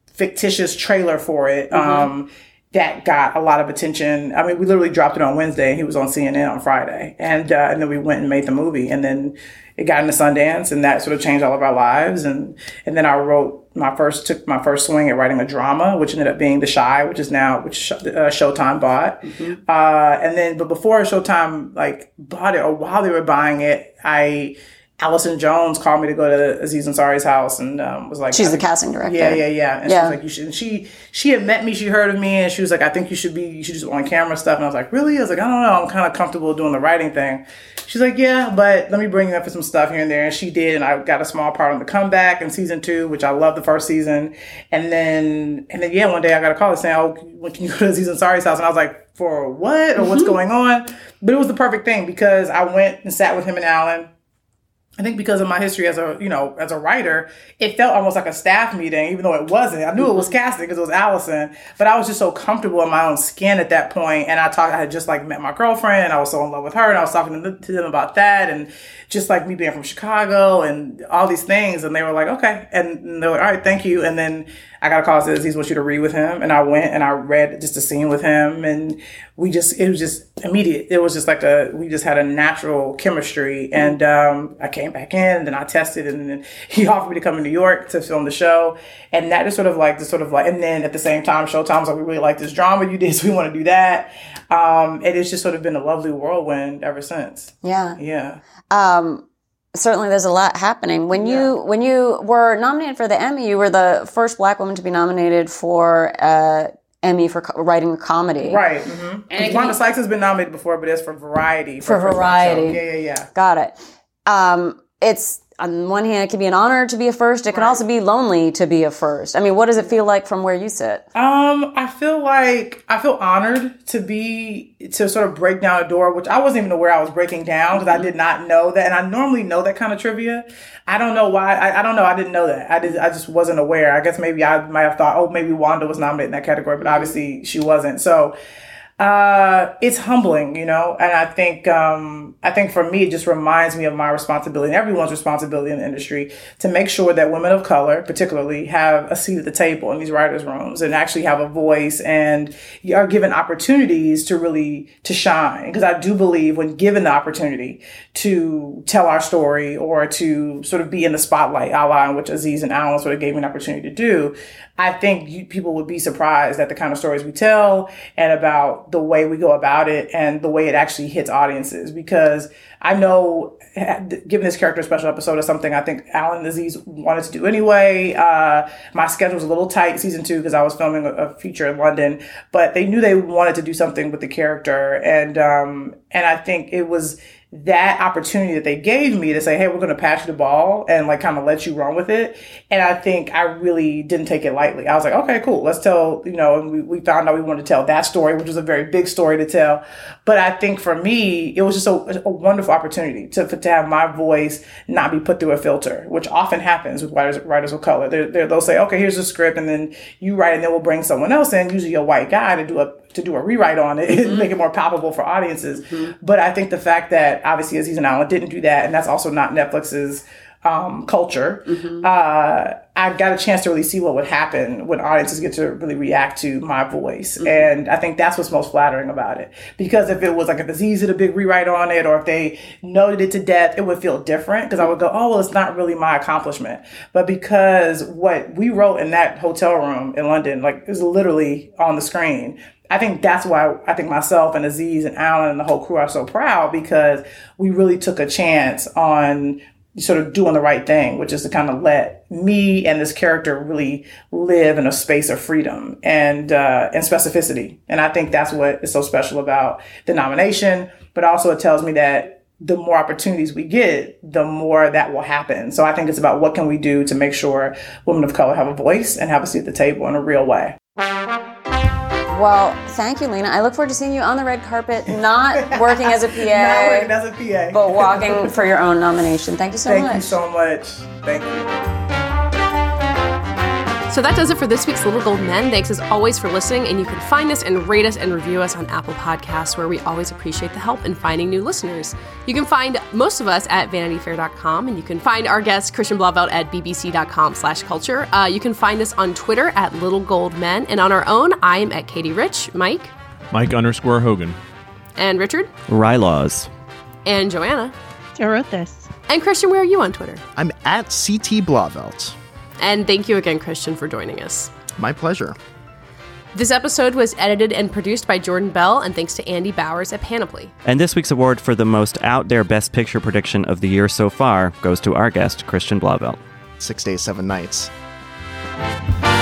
Speaker 9: fictitious trailer for it. Um, that got a lot of attention. I mean, we literally dropped it on Wednesday. and He was on CNN on Friday, and uh, and then we went and made the movie, and then it got into Sundance, and that sort of changed all of our lives. And and then I wrote my first took my first swing at writing a drama, which ended up being The Chi, which is now which uh, Showtime bought. Uh, and then, but before Showtime like bought it, or while they were buying it, I. Allison Jones called me to go to Aziz Ansari's house and um, was like,
Speaker 8: She's the casting director.
Speaker 9: Yeah, yeah, yeah. And
Speaker 8: Yeah.
Speaker 9: she was like, you should. And she she had met me. She heard of me, and she was like, I think you should be. You should just on camera stuff. And I was like, really? I was like, I don't know. I'm kind of comfortable doing the writing thing. She's like, yeah, but let me bring you up for some stuff here and there. And she did, and I got a small part on the comeback in season two, which I love the first season. And then and then yeah, one day I got a call saying, oh, when can you go to Aziz Ansari's house? And I was like, for what or what's going on? But it was the perfect thing because I went and sat with him and Alan. I think because of my history as a you know as a writer, it felt almost like a staff meeting, even though it wasn't. I knew it was mm-hmm. casting because it was Allison, but I was just so comfortable in my own skin at that point. And I talked, I had just like met my girlfriend, I was so in love with her, and I was talking to them, to them about that, and just like me being from Chicago and all these things. And they were like, okay, and they were like, all right, thank you. And then I got a call says he wants you to read with him, and I went and I read just a scene with him, and we just it was just immediate. It was just like a we just had a natural chemistry, and um, I came back in, and then I tested, and then he offered me to come to New York to film the show, and that is sort of like the sort of like, and then at the same time, Showtime was like, we really like this drama you did, so we want to do that. Um, and it's just sort of been a lovely whirlwind ever since.
Speaker 8: Yeah.
Speaker 9: Yeah.
Speaker 8: Um, certainly there's a lot happening. When you when you were nominated for the Emmy, you were the first black woman to be nominated for uh Emmy for co- writing a comedy.
Speaker 9: Right. Mm-hmm. Wanda Sykes has been nominated before, but it's for Variety.
Speaker 8: For
Speaker 9: First Black Show.
Speaker 8: Variety.
Speaker 9: Yeah, yeah, yeah.
Speaker 8: Got it. Um, it's on one hand, it can be an honor to be a first. It can also be lonely to be a first. I mean, what does it feel like from where you sit?
Speaker 9: Um, I feel like I feel honored to be to sort of break down a door, which I wasn't even aware I was breaking down because I did not know that, and I normally know that kind of trivia. I don't know why. I, I don't know. I didn't know that. I did. I just wasn't aware. I guess maybe I might have thought, oh, maybe Wanda was nominated in that category, but obviously she wasn't. So uh it's humbling you know? And i think um i think for me it just reminds me of my responsibility and everyone's responsibility in the industry to make sure that women of color particularly have a seat at the table in these writers rooms and actually have a voice and are given opportunities to really to shine. Because i do believe when given the opportunity to tell our story or to sort of be in the spotlight a la which aziz and alan sort of gave me an opportunity to do I think you, people would be surprised at the kind of stories we tell and about the way we go about it and the way it actually hits audiences. Because I know, given this character special episode is something I think Alan Aziz wanted to do anyway. Uh, my schedule was a little tight season two because I was filming a, a feature in London, but they knew they wanted to do something with the character, and um, and I think it was that opportunity that they gave me to say, hey, we're going to pass you the ball and like kind of let you run with it. And I think I really didn't take it lightly. I was like, okay, cool. Let's tell, you know, and we, we found out we wanted to tell that story, which was a very big story to tell. But I think for me, it was just a, a wonderful opportunity to, to have my voice not be put through a filter, which often happens with writers, writers of color. They're, they'll say, okay, here's the script. And then you write and then we'll bring someone else in, usually a white guy to do a, to do a rewrite on it and make it more palpable for audiences. But I think the fact that obviously Aziz and Alan didn't do that, and that's also not Netflix's um, culture. Uh, I got a chance to really see what would happen when audiences get to really react to my voice, and I think that's what's most flattering about it. Because if it was like if Aziz did a big rewrite on it, or if they noted it to death, it would feel different. Because I would go, oh well, it's not really my accomplishment. But because what we wrote in that hotel room in London, like is literally on the screen. I think that's why I think myself and Aziz and Alan and the whole crew are so proud because we really took a chance on sort of doing the right thing, which is to kind of let me and this character really live in a space of freedom and uh, and specificity. And I think that's what is so special about the nomination. But also, it tells me that the more opportunities we get, the more that will happen. So I think it's about what can we do to make sure women of color have a voice and have a seat at the table in a real way.
Speaker 8: Well, thank you, Lena. I look forward to seeing you on the red carpet, not working as a PA,
Speaker 9: Not working as a PA.
Speaker 8: but walking for your own nomination. Thank you so
Speaker 9: Thank
Speaker 8: much.
Speaker 9: Thank you so much. Thank you.
Speaker 1: So that does it for this week's Little Gold Men. Thanks as always for listening, and you can find us and rate us and review us on Apple Podcasts, where we always appreciate the help in finding new listeners. You can find most of us at vanityfair.com, and you can find our guest Christian Blauvelt at bbc.com slash culture. Uh, you can find us on Twitter at Little Gold Men, and on our own, I am at Katey Rich, Mike,
Speaker 2: Mike underscore Hogan.
Speaker 1: and Richard,
Speaker 3: Rilaws.
Speaker 1: and Joanna.
Speaker 4: I wrote this.
Speaker 1: And Christian, where are you on Twitter?
Speaker 5: I'm at CT Blauvelt.
Speaker 1: And thank you again, Christian, for joining us.
Speaker 5: My pleasure.
Speaker 1: This episode was edited and produced by Jordan Bell, and thanks to Andy Bowers at Panoply.
Speaker 3: And this week's award for the most out there best picture prediction of the year so far goes to our guest, Christian Blauvelt.
Speaker 5: Six days, seven nights.
Speaker 8: Bye.